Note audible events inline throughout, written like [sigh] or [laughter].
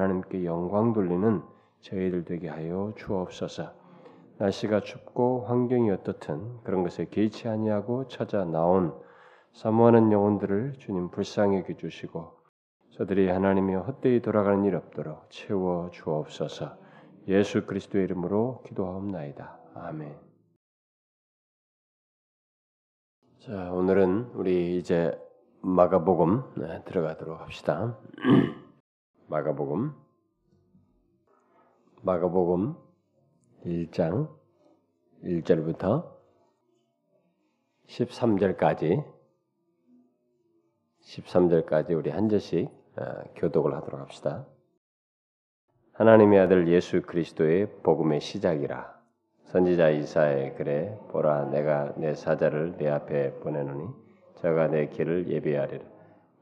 하나님께 영광 돌리는 저희들 되게 하여 주옵소서. 날씨가 춥고 환경이 어떻든 그런 것에 개의치 아니하고 찾아 나온 사모하는 영혼들을 주님 불쌍히 여겨 주시고 저들이 하나님이 헛되이 돌아가는 일 없도록 채워 주옵소서. 예수 그리스도의 이름으로 기도하옵나이다. 아멘. 자, 오늘은 우리 이제 마가복음 네, 들어가도록 합시다. [clears throat] 마가복음 마가복음 1장 1절부터 13절까지 13절까지 우리 한 절씩 어, 교독을 하도록 합시다. 하나님의 아들 예수 그리스도의 복음의 시작이라. 선지자 이사의 글에 보라 내가 내 사자를 내 앞에 보내노니 저가 내 길을 예비하리라.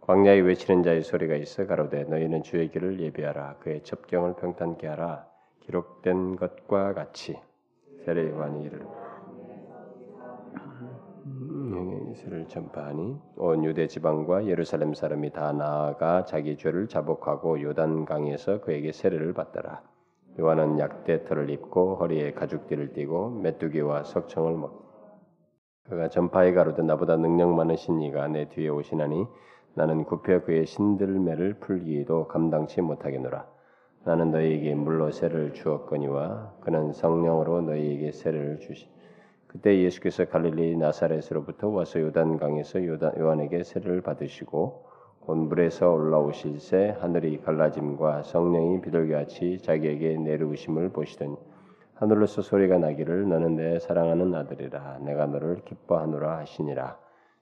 광야에 외치는 자의 소리가 있어 가로되 너희는 주의 길을 예비하라. 그의 첩경을 평탄케 하라. 기록된 것과 같이 세례 요한이 이르 이스를 전파하니 온 유대 지방과 예루살렘 사람이 다 나아가 자기 죄를 자복하고 요단 강에서 그에게 세례를 받더라. 요한은 약대 털을 입고 허리에 가죽띠를 띠고 메뚜기와 석청을 먹. 그가 전파에 가로되 나보다 능력 많으신 이가 내 뒤에 오시나니 나는 굽혀 그의 신들매를 풀기도 감당치 못하겠노라. 나는 너희에게 물로 세를 주었거니와 그는 성령으로 너희에게 세를 주시. 그때 예수께서 갈릴리 나사렛으로부터 와서 요단강에서 요한에게 세를 받으시고 온 물에서 올라오실 새 하늘이 갈라짐과 성령이 비둘기같이 자기에게 내려오심을 보시더니 하늘로서 소리가 나기를 너는 내 사랑하는 아들이라 내가 너를 기뻐하노라 하시니라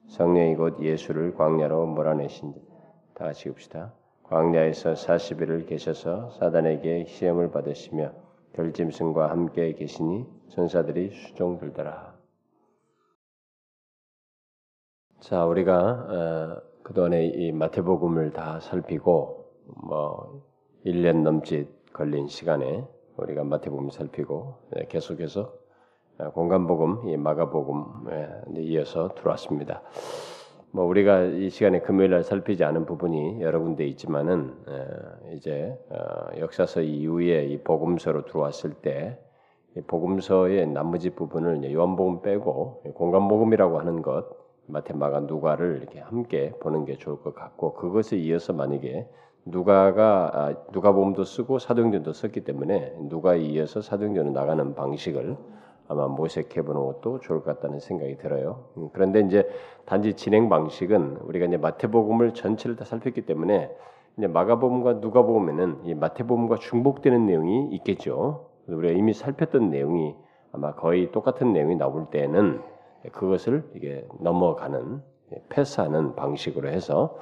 성령이 곧 예수를 광야로 몰아내신다 같이 읍시다 광야에서 40일을 계셔서 사단에게 시험을 받으시며 결짐승과 함께 계시니 전사들이 수종 들더라. 자, 우리가 어, 그동안에 이 마태복음을 다 살피고 뭐 1년 넘짓 걸린 시간에 우리가 마태복음 살피고 네, 계속해서 어, 공간복음, 이 마가복음에 이어서 들어왔습니다. 뭐 우리가 이 시간에 금요일 날 살피지 않은 부분이 여러 군데 있지만은 이제 어, 역사서 이후에 이 복음서로 들어왔을 때 복음서의 나머지 부분을 요한복음 빼고 공간복음이라고 하는 것 마테마가 누가를 이렇게 함께 보는 게 좋을 것 같고 그것에 이어서 만약에 누가가 아, 누가복음도 쓰고 사도행전도 썼기 때문에 누가에 이어서 사도행전으로 나가는 방식을 아마 모색해 보는 것도 좋을 것 같다는 생각이 들어요. 음, 그런데 이제 단지 진행 방식은 우리가 이제 마태복음을 전체를 다 살폈기 때문에 이제 마가복음과 누가복음에는 이 마태복음과 중복되는 내용이 있겠죠. 우리가 이미 살폈던 내용이 아마 거의 똑같은 내용이 나올 때는 그것을 이게 넘어가는 패스하는 방식으로 해서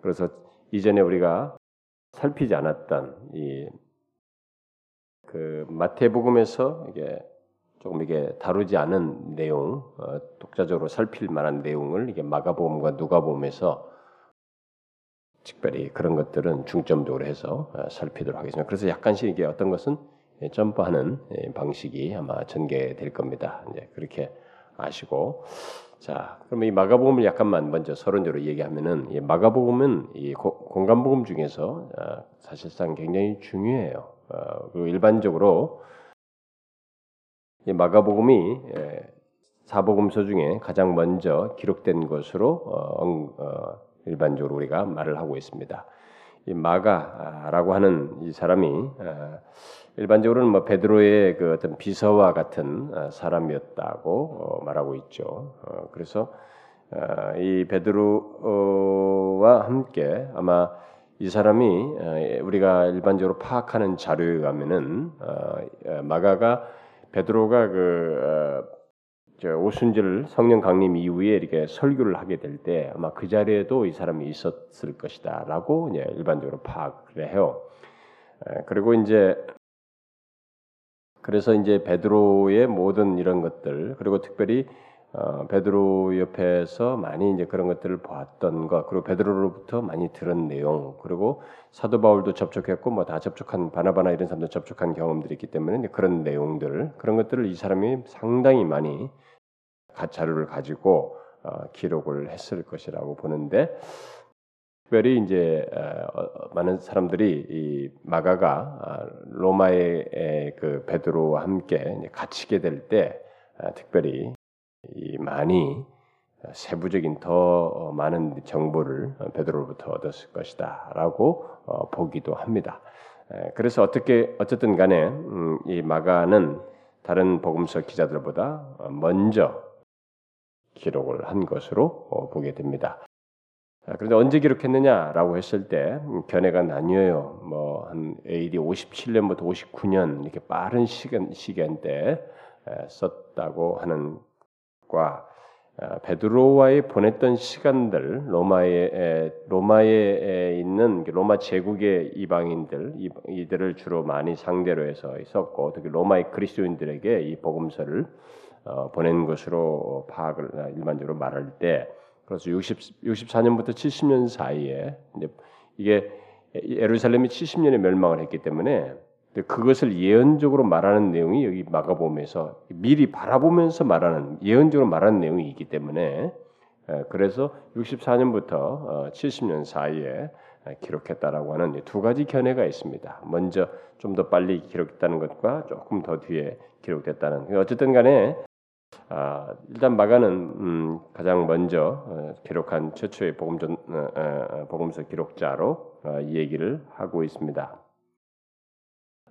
그래서 이전에 우리가 살피지 않았던 이 그 마태복음에서 이게 조금 이게 다루지 않은 내용, 어, 독자적으로 살필 만한 내용을 이게 마가복음과 누가복음에서 특별히 그런 것들은 중점적으로 해서 어, 살피도록 하겠습니다. 그래서 약간씩 이게 어떤 것은 예, 점프하는 예, 방식이 아마 전개될 겁니다. 이제 그렇게 아시고 자, 그럼 이 마가복음을 약간만 먼저 서론적으로 얘기하면은 이 마가복음은 이 공간복음 중에서 어, 사실상 굉장히 중요해요. 그리고 일반적으로 마가복음이 예, 사복음서 중에 가장 먼저 기록된 것으로 어, 어, 일반적으로 우리가 말을 하고 있습니다. 이 마가라고 하는 이 사람이 어, 일반적으로는 뭐 베드로의 그 어떤 비서와 같은 사람이었다고 말하고 있죠. 그래서 이 베드로와 함께 아마 이 사람이 우리가 일반적으로 파악하는 자료에 가면은 마가가 베드로가 그 어, 오순절 성령 강림 이후에 이렇게 설교를 하게 될 때 아마 그 자리에도 이 사람이 있었을 것이다라고 이제 일반적으로 파악을 해요. 에, 그리고 이제 그래서 이제 베드로의 모든 이런 것들 그리고 특별히 어, 베드로 옆에서 많이 이제 그런 것들을 보았던 것 그리고 베드로로부터 많이 들은 내용 그리고 사도 바울도 접촉했고 뭐 다 접촉한 바나바나 이런 사람도 접촉한 경험들이 있기 때문에 그런 내용들 그런 것들을 이 사람이 상당히 많이 자료를 가지고 어, 기록을 했을 것이라고 보는데 특별히 이제 어, 많은 사람들이 이 마가가 아, 로마의 그 베드로와 함께 갇히게 될때 아, 특별히 많이 세부적인 더 많은 정보를 베드로로부터 얻었을 것이다라고 어, 보기도 합니다. 그래서 어떻게 어쨌든 간에 음, 이 마가는 다른 복음서 기자들보다 먼저 기록을 한 것으로 어, 보게 됩니다. 그런데 언제 기록했느냐라고 했을 때 음, 견해가 나뉘어요. 뭐 한 AD 57년부터 59년 이렇게 빠른 시간 시간대 썼다고 하는 과 아, 베드로와의 보냈던 시간들 로마에 로마에 있는 로마 제국의 이방인들 이들을 주로 많이 상대로 해서 있었고 특히 로마의 그리스도인들에게 이 복음서를 어, 보낸 것으로 파악을 아, 일반적으로 말할 때 그래서 60 64년부터 70년 사이에 이제 이게 예루살렘이 70년에 멸망을 했기 때문에 그것을 예언적으로 말하는 내용이 여기 마가복음에서 미리 바라보면서 말하는 예언적으로 말하는 내용이 있기 때문에 그래서 64년부터 70년 어, 사이에 기록했다라고 하는 두 가지 견해가 있습니다. 먼저 좀 더 빨리 기록했다는 것과 조금 더 뒤에 기록됐다는. 어쨌든 간에 아, 일단 마가는 음, 가장 먼저 어, 기록한 최초의 어, 어, 복음서 기록자로 어, 이 얘기를 하고 있습니다.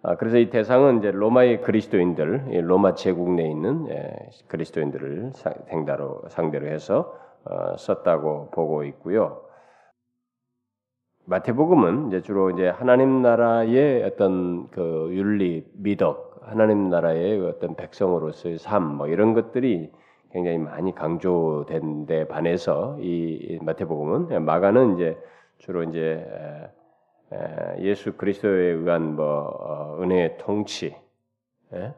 아, 그래서 이 대상은 이제 로마의 그리스도인들, 로마 제국 내에 있는 예, 그리스도인들을 상대로 상대로 해서 어, 썼다고 보고 있고요. 마태복음은 이제 주로 이제 하나님 나라의 어떤 그 윤리, 미덕, 하나님 나라의 어떤 백성으로서의 삶, 뭐 이런 것들이 굉장히 많이 강조된 데 반해서 이 마태복음은 예, 마가는 이제 주로 이제 예수 그리스도에 의한 뭐 어, 은혜의 통치, 예?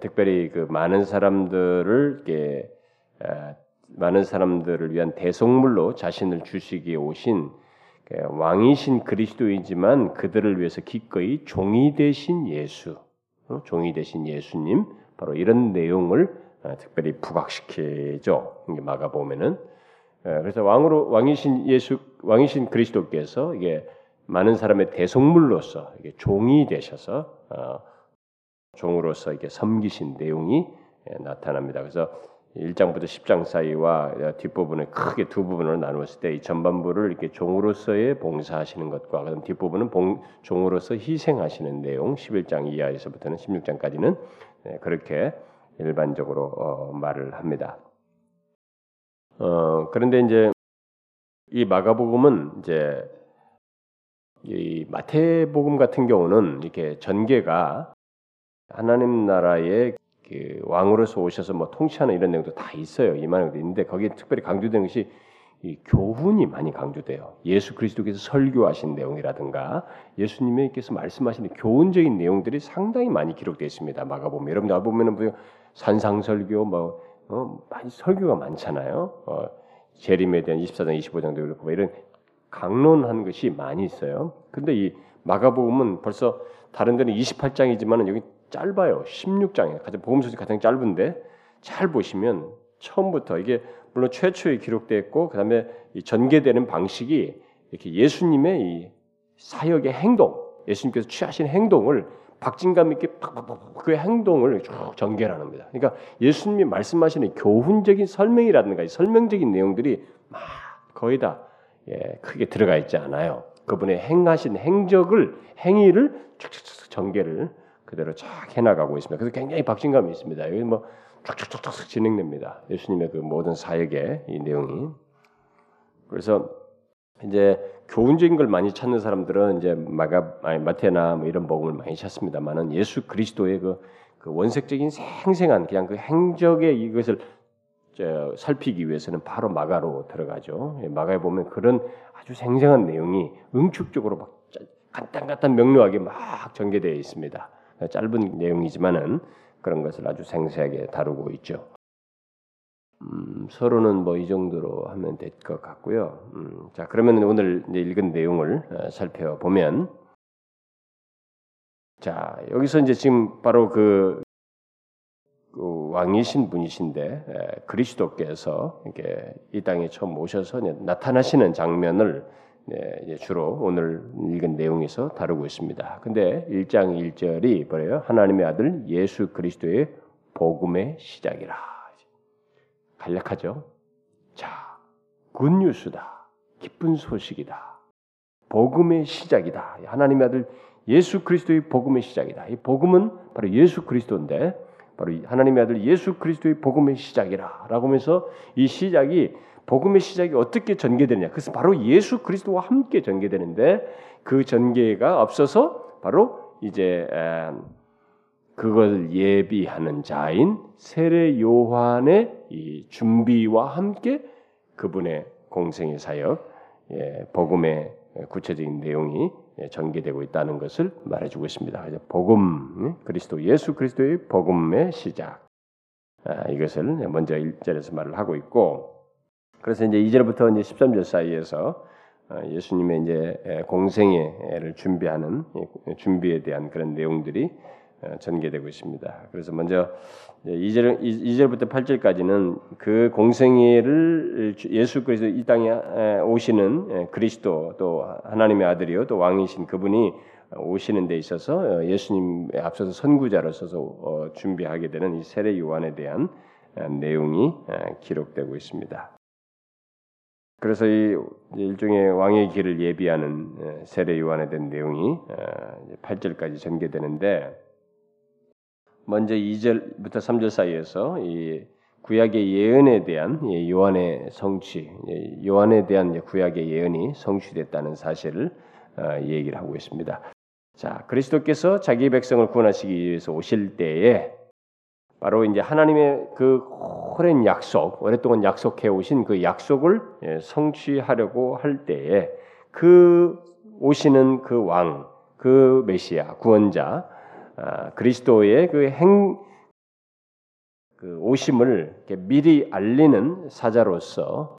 특별히 그 많은 사람들을 이렇게 많은 사람들을 위한 대속물로 자신을 주시기에 오신 그 왕이신 그리스도이지만 그들을 위해서 기꺼이 종이 되신 예수, 어? 종이 되신 예수님, 바로 이런 내용을 어, 특별히 부각시키죠. 마가 보면은 그래서 왕으로 왕이신 예수 왕이신 그리스도께서 이게 많은 사람의 대속물로서 종이 되셔서 어, 종으로서 이게 섬기신 내용이 예, 나타납니다. 그래서 1장부터 10장 사이와 뒷부분을 크게 두 부분으로 나누었을 때 이 전반부를 이렇게 종으로서의 봉사하시는 것과 그다음 뒷부분은 봉, 종으로서 희생하시는 내용 11장 이하에서부터는 16장까지는 예, 그렇게 일반적으로 어, 말을 합니다. 어, 그런데 이제 이 마가복음은 이제 이 마태복음 같은 경우는 이렇게 전개가 하나님 나라의 그 왕으로서 오셔서 뭐 통치하는 이런 내용도 다 있어요. 이만한 있는데 거기에 특별히 강조되는 것이 이 교훈이 많이 강조돼요. 예수 그리스도께서 설교하신 내용이라든가 예수님께서 말씀하시는 교훈적인 내용들이 상당히 많이 기록되어 있습니다. 마가복음 여러분 나 보면은 뭐 산상설교 뭐 어, 많이 설교가 많잖아요. 어, 재림에 대한 24장 25장도 그렇고 뭐 이런 강론한 것이 많이 있어요. 근데 이 마가복음은 벌써 다른 데는 28장이지만 여기 짧아요. 16장이에요. 가장 복음서 가장 짧은데 잘 보시면 처음부터 이게 물론 최초에 기록되었고 그다음에 이 전개되는 방식이 이렇게 예수님의 이 사역의 행동, 예수님께서 취하신 행동을 박진감 있게 그 행동을 쭉 전개를 합니다. 그러니까 예수님이 말씀하시는 교훈적인 설명이라든가 설명적인 내용들이 막 거의 다 예, 크게 들어가 있지 않아요. 그분의 행하신 행적을 행위를 쫙쫙쫙 전개를 그대로 쫙 해나가고 있습니다. 그래서 굉장히 박진감이 있습니다. 여기 뭐 쫙쫙쫙쫙 진행됩니다. 예수님의 그 모든 사역의 이 내용이. 그래서 이제 교훈적인 걸 많이 찾는 사람들은 이제 마가 아니 마테나 뭐 이런 복음을 많이 찾습니다만은 예수 그리스도의 그, 그 원색적인 생생한 그냥 그 행적의 이것을 살피기 위해서는 바로 마가로 들어가죠. 예, 마가에 보면 그런 아주 생생한 내용이 응축적으로 막 간단간단 명료하게 막 전개되어 있습니다. 짧은 내용이지만은 그런 것을 아주 생생하게 다루고 있죠. 음, 서로는 뭐 이 정도로 하면 될 것 같고요. 음, 자 그러면 오늘 읽은 내용을 어, 살펴보면 자 여기서 이제 지금 바로 그그 왕이신 분이신데 그리스도께서 이렇게 이 땅에 처음 오셔서 나타나시는 장면을 네, 주로 오늘 읽은 내용에서 다루고 있습니다. 근데 1장 1절이 뭐예요? 하나님의 아들 예수 그리스도의 복음의 시작이라. 간략하죠? 자, 굿뉴스다. 기쁜 소식이다. 복음의 시작이다. 하나님의 아들 예수 그리스도의 복음의 시작이다. 이 복음은 바로 예수 그리스도인데 바로 하나님의 아들 예수 그리스도의 복음의 시작이라라고 하면서 이 시작이 복음의 시작이 어떻게 전개되느냐? 그것은 바로 예수 그리스도와 함께 전개되는데 그 전개가 없어서 바로 이제 그걸 예비하는 자인 세례 요한의 이 준비와 함께 그분의 공생의 사역, 예, 복음의 구체적인 내용이 예, 전개되고 있다는 것을 말해주고 있습니다. 복음, 그리스도 예수 그리스도의 복음의 시작. 아, 이것을 먼저 1절에서 말을 하고 있고, 그래서 이제 2절부터 이제 13절 사이에서 아, 예수님의 이제 공생애를 준비하는 준비에 대한 그런 내용들이 어, 전개되고 있습니다. 그래서 먼저 2절, 2절부터 8절까지는 그 공생애를 예수 그리스도 이 땅에 오시는 그리스도 또 하나님의 아들이요 또 왕이신 그분이 오시는 데 있어서 어, 예수님에 앞서서 선구자로서 어, 준비하게 되는 이 세례 요한에 대한 내용이 기록되고 있습니다. 그래서 이 일종의 왕의 길을 예비하는 세례 요한에 대한 내용이 8절까지 전개되는데 먼저 2절부터 3절 사이에서 이 구약의 예언에 대한 요한의 성취, 요한에 대한 구약의 예언이 성취됐다는 사실을 어, 얘기를 하고 있습니다. 자, 그리스도께서 자기 백성을 구원하시기 위해서 오실 때에 바로 이제 하나님의 그 오랜 약속, 오랫동안 약속해 오신 그 약속을 예, 성취하려고 할 때에 그 오시는 그 왕, 그 메시아, 구원자, 아, 그리스도의 그 행, 그 오심을 미리 알리는 사자로서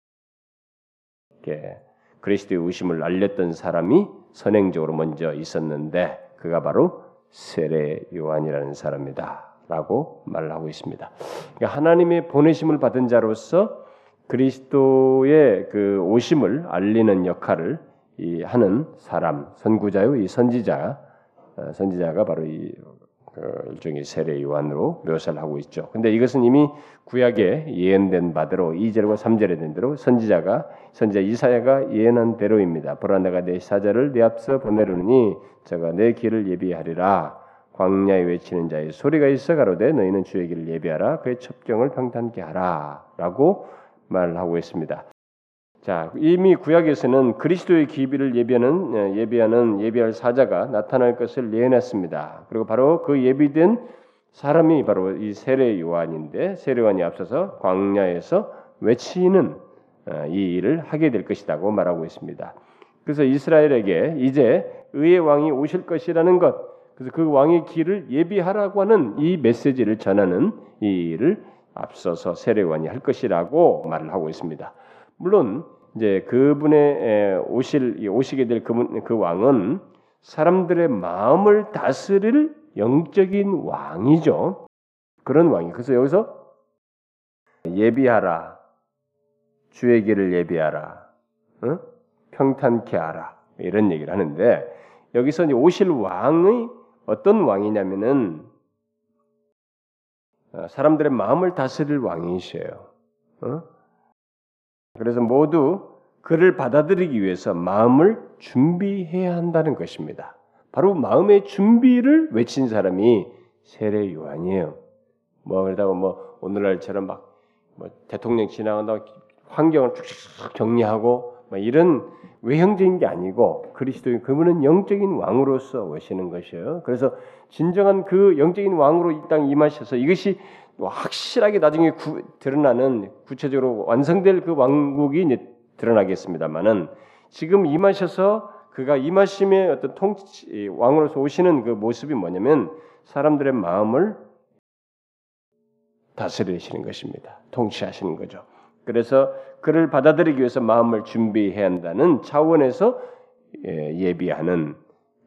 그리스도의 오심을 알렸던 사람이 선행적으로 먼저 있었는데 그가 바로 세례 요한이라는 사람이다라고 말을 하고 있습니다. 그러니까 하나님의 보내심을 받은 자로서 그리스도의 그 오심을 알리는 역할을 하는 사람, 선구자요, 이 선지자 어, 선지자가 바로 이그 일종의 세례 요한으로 묘사를 하고 있죠. 근데 이것은 이미 구약에 예언된 바대로 2절과 3절에 된 대로 선지자가 선지자 이사야가 예언한 대로입니다. 보라 내가 내 사자를 내 앞서 보내르니 저가 내 길을 예비하리라. 광야에 외치는 자의 소리가 있어 가로되 너희는 주의 길을 예비하라 그의 첩경을 평탄케 하라라고 말을 하고 있습니다. 자, 이미 구약에서는 그리스도의 기비를 예비하는 예, 예비하는 예비할 사자가 나타날 것을 예언했습니다. 그리고 바로 그 예비된 사람이 바로 이 세례 요한인데 세례 요한이 앞서서 광야에서 외치는 어, 이 일을 하게 될 것이라고 말하고 있습니다. 그래서 이스라엘에게 이제 의의 왕이 오실 것이라는 것, 그래서 그 왕의 길을 예비하라고 하는 이 메시지를 전하는 이 일을 앞서서 세례관이 할 것이라고 말을 하고 있습니다. 물론 이제 그분의 오실 오시게 될 그, 그 왕은 사람들의 마음을 다스릴 영적인 왕이죠. 그런 왕이. 그래서 여기서 예비하라. 주의 길을 예비하라. 어? 평탄케 하라. 이런 얘기를 하는데 여기서 이제 오실 왕의 어떤 왕이냐면은 어, 사람들의 마음을 다스릴 왕이셔요. 어? 그래서 모두 그를 받아들이기 위해서 마음을 준비해야 한다는 것입니다. 바로 마음의 준비를 외친 사람이 세례 요한이에요. 뭐 그러다가 뭐 오늘날처럼 막 뭐 대통령 지나간다고 환경을 쭉쭉 정리하고 뭐 이런 외형적인 게 아니고 그리스도인 그분은 영적인 왕으로서 오시는 것이에요. 그래서 진정한 그 영적인 왕으로 이 땅 임하셔서 이것이 확실하게 나중에 구, 드러나는 구체적으로 완성될 그 왕국이 이제 드러나겠습니다만은 지금 임하셔서 그가 임하심의 어떤 통치 왕으로서 오시는 그 모습이 뭐냐면 사람들의 마음을 다스리시는 것입니다. 통치하시는 거죠. 그래서 그를 받아들이기 위해서 마음을 준비해야 한다는 차원에서 예, 예비하는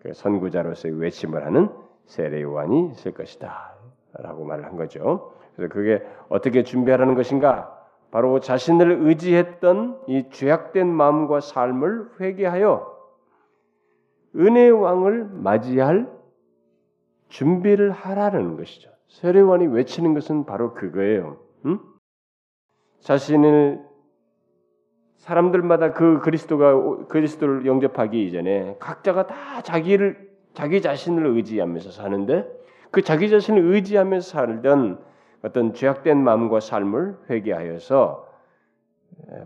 그 선구자로서의 외침을 하는 세례 요한이 있을 것이다 라고 말을 한 거죠. 그래서 그게 어떻게 준비하라는 것인가? 바로 자신을 의지했던 이 죄악된 마음과 삶을 회개하여 은혜의 왕을 맞이할 준비를 하라는 것이죠. 세례원이 외치는 것은 바로 그거예요. 응? 자신을 사람들마다 그 그리스도가 그리스도를 영접하기 이전에 각자가 다 자기를 자기 자신을 의지하면서 사는데 그 자기 자신을 의지하면서 살던 어떤 죄악된 마음과 삶을 회개하여서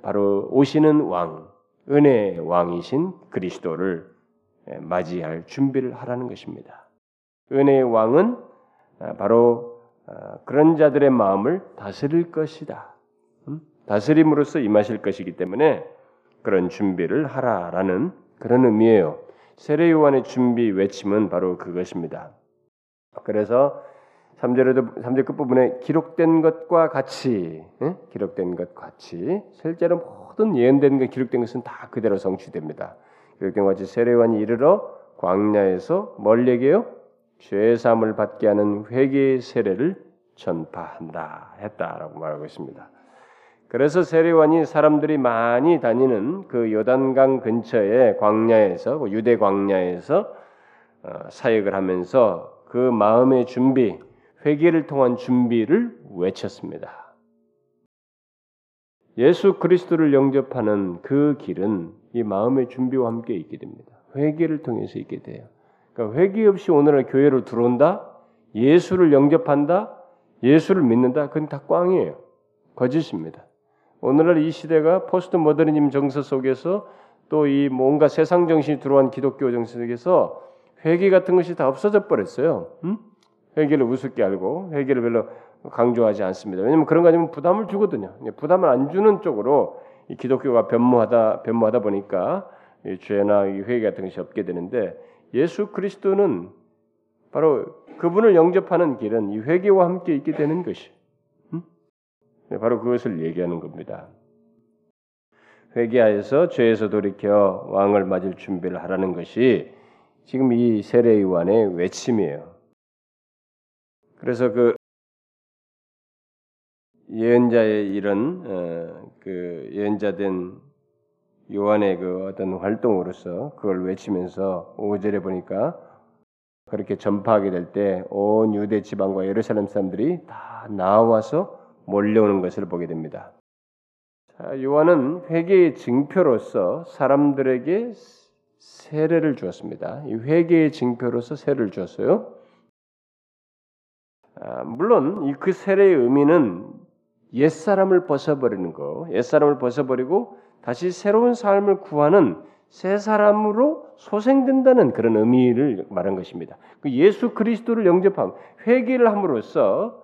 바로 오시는 왕, 은혜의 왕이신 그리스도를 맞이할 준비를 하라는 것입니다. 은혜의 왕은 바로 그런 자들의 마음을 다스릴 것이다. 음? 다스림으로써 임하실 것이기 때문에 그런 준비를 하라라는 그런 의미예요. 세례 요한의 준비 외침은 바로 그것입니다. 그래서 3절에도 3절 끝부분에 기록된 것과 같이 예? 기록된 것 같이 실제로 모든 예언된 것 기록된 것은 다 그대로 성취됩니다. 기록된 것 같이 세례관이 이르러 광야에서 멀리게요 죄 사함을 받게 하는 회개의 세례를 전파한다 했다라고 말하고 있습니다. 그래서 세례관이 사람들이 많이 다니는 그 요단강 근처의 광야에서 그 유대 광야에서 어, 사역을 하면서 그 마음의 준비, 회개를 통한 준비를 외쳤습니다. 예수 그리스도를 영접하는 그 길은 이 마음의 준비와 함께 있게 됩니다. 회개를 통해서 있게 돼요. 그러니까 회개 없이 오늘날 교회로 들어온다, 예수를 영접한다, 예수를 믿는다, 그건 다 꽝이에요. 거짓입니다. 오늘날 이 시대가 포스트 모더니즘 정서 속에서 또 이 뭔가 세상 정신이 들어온 기독교 정서 속에서 회개 같은 것이 다 없어져 버렸어요. 음? 회개를 우습게 알고 회개를 별로 강조하지 않습니다. 왜냐하면 그런 거 아니면 부담을 주거든요. 부담을 안 주는 쪽으로 이 기독교가 변모하다 변모하다 보니까 이 죄나 이 회개 같은 것이 없게 되는데 예수 그리스도는 바로 그분을 영접하는 길은 이 회개와 함께 있게 되는 것이 음? 네, 바로 그것을 얘기하는 겁니다. 회개하여서 죄에서 돌이켜 왕을 맞을 준비를 하라는 것이 지금 이 세례 요한의 외침이에요. 그래서 그 예언자의 이런 어, 그 예언자된 요한의 그 어떤 활동으로서 그걸 외치면서 5절에 보니까 그렇게 전파하게 될 때 온 유대 지방과 예루살렘 사람들이 다 나와서 몰려오는 것을 보게 됩니다. 자, 요한은 회개의 증표로서 사람들에게 세례를 주었습니다. 이 회개의 증표로서 세례를 주었어요. 아, 물론 이그 세례의 의미는 옛 사람을 벗어버리는 거, 옛 사람을 벗어버리고 다시 새로운 삶을 구하는 새 사람으로 소생된다는 그런 의미를 말한 것입니다. 그 예수 그리스도를 영접함, 회개를 함으로써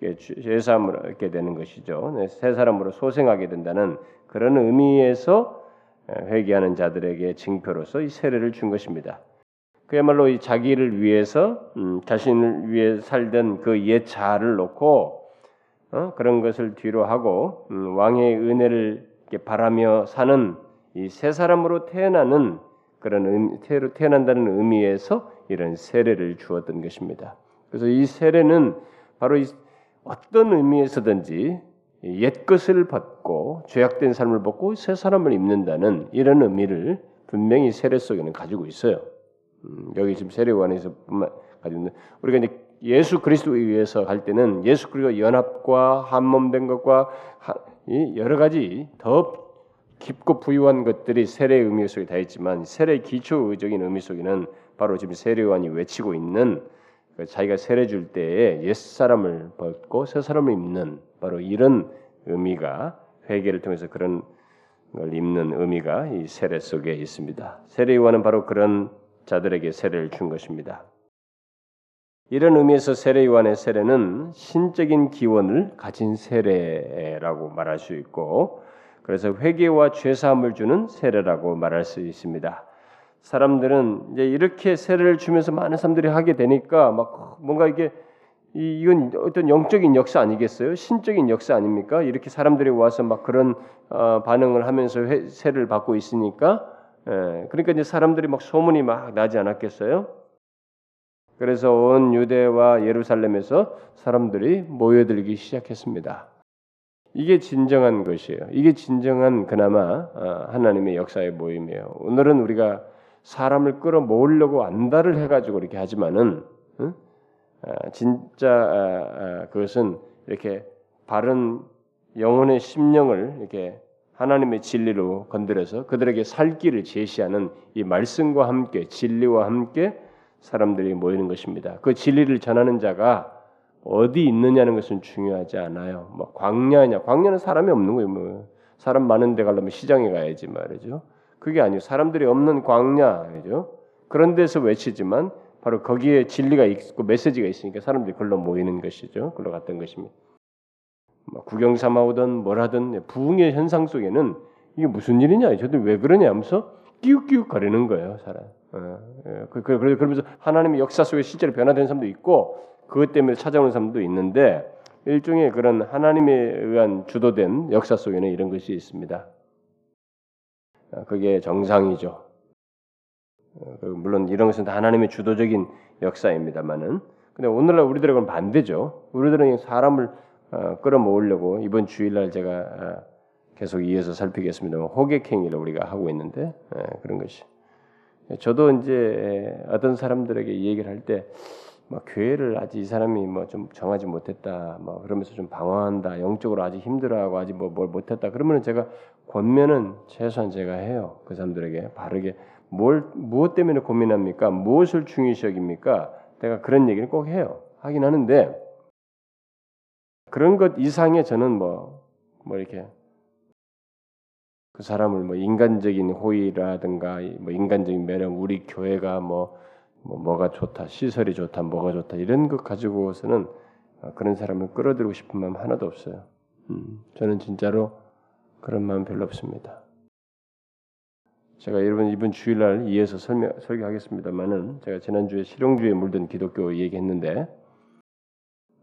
죄사함을 얻게 되는 것이죠. 네, 새 사람으로 소생하게 된다는 그런 의미에서 회개하는 자들에게 징표로서 이 세례를 준 것입니다. 그야말로 이 자기를 위해서 음, 자신을 위해 살던 그 옛 자아를 놓고 어? 그런 것을 뒤로 하고 음, 왕의 은혜를 바라며 사는 이 새 사람으로 태어나는 그런 의미, 태어난다는 의미에서 이런 세례를 주었던 것입니다. 그래서 이 세례는 바로 이 어떤 의미에서든지 옛 것을 벗고 죄악된 삶을 벗고 새 사람을 입는다는 이런 의미를 분명히 세례 속에는 가지고 있어요. 음, 여기 지금 세례관에서 가지고 있는 우리가 이제 예수 그리스도에 의해서 할 때는 예수 그리스도 연합과 한몸된 것과 여러 가지 더 깊고 부유한 것들이 세례의 의미 속에 다 있지만 세례 기초의적인 의미 속에는 바로 지금 세례관이 외치고 있는 그 자기가 세례 줄 때에 옛 사람을 벗고 새 사람을 입는 바로 이런 의미가 회개를 통해서 그런 걸 입는 의미가 이 세례 속에 있습니다. 세례 요한은 바로 그런 자들에게 세례를 준 것입니다. 이런 의미에서 세례 요한의 세례는 신적인 기원을 가진 세례라고 말할 수 있고 그래서 회개와 죄 사함을 주는 세례라고 말할 수 있습니다. 사람들은 이제 이렇게 세례를 주면서 많은 사람들이 하게 되니까 막 뭔가 이게 이건 어떤 영적인 역사 아니겠어요? 신적인 역사 아닙니까? 이렇게 사람들이 와서 막 그런 어, 반응을 하면서 회, 세를 받고 있으니까 예, 그러니까 이제 사람들이 막 소문이 막 나지 않았겠어요? 그래서 온 유대와 예루살렘에서 사람들이 모여들기 시작했습니다. 이게 진정한 것이에요. 이게 진정한 그나마 어, 하나님의 역사의 모임이에요. 오늘은 우리가 사람을 끌어 모으려고 안달을 해가지고 이렇게 하지만은 응? 아, 진짜 아, 아, 그것은 이렇게 바른 영혼의 심령을 이렇게 하나님의 진리로 건드려서 그들에게 살 길을 제시하는 이 말씀과 함께 진리와 함께 사람들이 모이는 것입니다. 그 진리를 전하는 자가 어디 있느냐는 것은 중요하지 않아요. 뭐 광야냐? 광야는 사람이 없는 거예요. 뭐 사람 많은 데 가려면 시장에 가야지 말이죠. 그게 아니고 사람들이 없는 광야, 그죠? 그런 데서 외치지만 바로 거기에 진리가 있고 메시지가 있으니까 사람들이 걸로 모이는 것이죠. 걸로 갔던 것입니다. 뭐 구경 삼아 오든 뭘 하든 부흥의 현상 속에는 이게 무슨 일이냐, 저들 왜 그러냐 하면서 끼욱끼욱 거리는 거예요, 사람. 어, 예, 그, 그, 그러면서 하나님의 역사 속에 실제로 변화된 사람도 있고 그것 때문에 찾아오는 사람도 있는데 일종의 그런 하나님에 의한 주도된 역사 속에는 이런 것이 있습니다. 어, 그게 정상이죠. 어, 물론 이런 것은 다 하나님의 주도적인 역사입니다만은 근데 오늘날 우리들은 반대죠. 우리들은 사람을 어, 끌어모으려고 이번 주일날 제가 계속 이어서 살피겠습니다. 호객행위를 우리가 하고 있는데 그런 것이. 저도 이제 어떤 사람들에게 얘기를 할때 뭐 교회를 아직 이 사람이 뭐 좀 정하지 못했다, 뭐 그러면서 좀 방황한다, 영적으로 아직 힘들어하고 아직 뭐 뭘 못했다. 그러면은 제가 권면은 최소한 제가 해요. 그 사람들에게 바르게 뭘 무엇 때문에 고민합니까? 무엇을 중요시 여깁니까? 내가 그런 얘기를 꼭 해요. 하긴 하는데 그런 것 이상의 저는 뭐뭐 뭐 이렇게 그 사람을 뭐 인간적인 호의라든가 뭐 인간적인 매력, 우리 교회가 뭐, 뭐 뭐가 좋다, 시설이 좋다, 뭐가 좋다 이런 것 가지고서는 그런 사람을 끌어들이고 싶은 마음 하나도 없어요. 음, 저는 진짜로 그런 마음 별로 없습니다. 제가 여러분 이번 주일날 이어서 설명 설교하겠습니다만은 제가 지난주에 실용주의에 물든 기독교 얘기했는데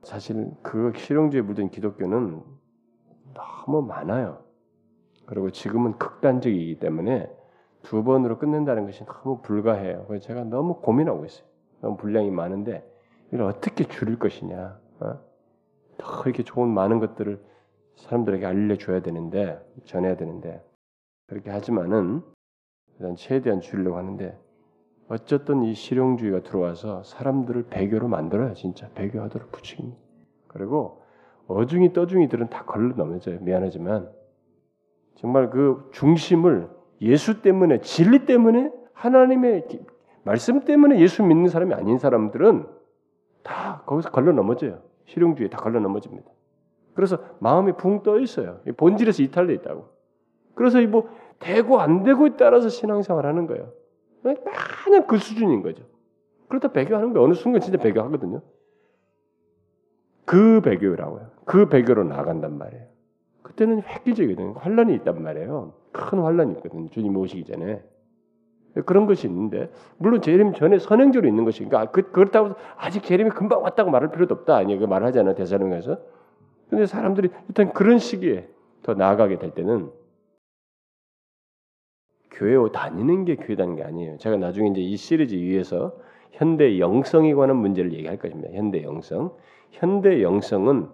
사실 그 실용주의에 물든 기독교는 너무 많아요. 그리고 지금은 극단적이기 때문에 두 번으로 끝낸다는 것이 너무 불가해요. 그래서 제가 너무 고민하고 있어요. 너무 분량이 많은데 이걸 어떻게 줄일 것이냐. 어? 더 이렇게 좋은 많은 것들을 사람들에게 알려줘야 되는데 전해야 되는데 그렇게 하지만은 일단 최대한 줄이려고 하는데 어쨌든 이 실용주의가 들어와서 사람들을 배교로 만들어요. 진짜 배교하도록 부추깁니다. 그리고 어중이 떠중이들은 다 걸러 넘어져요. 미안하지만 정말 그 중심을 예수 때문에 진리 때문에 하나님의 말씀 때문에 예수 믿는 사람이 아닌 사람들은 다 거기서 걸러 넘어져요. 실용주의에 다 걸러 넘어집니다. 그래서 마음이 붕 떠 있어요. 본질에서 이탈돼 있다고. 그래서 뭐 되고 안 되고에 따라서 신앙생활 하는 거예요. 그냥 그 수준인 거죠. 그렇다 배교하는 거 어느 순간 진짜 배교하거든요. 그 배교라고요. 그 배교로 나간단 말이에요. 그때는 획기적이거든요. 환란이 있단 말이에요. 큰 환란이 있거든요. 주님 오시기 전에. 그런 것이 있는데 물론 재림 전에 선행적으로 있는 것이니까 그, 그렇다고 아직 재림이 금방 왔다고 말할 필요도 없다 아니 그 말하잖아요 대사령에서 근데 사람들이 일단 그런 시기에 더 나아가게 될 때는 교회 다니는 게 교회 다니는 게 아니에요 제가 나중에 이제 이 시리즈 위에서 현대 영성에 관한 문제를 얘기할 것입니다 현대 영성 현대 영성은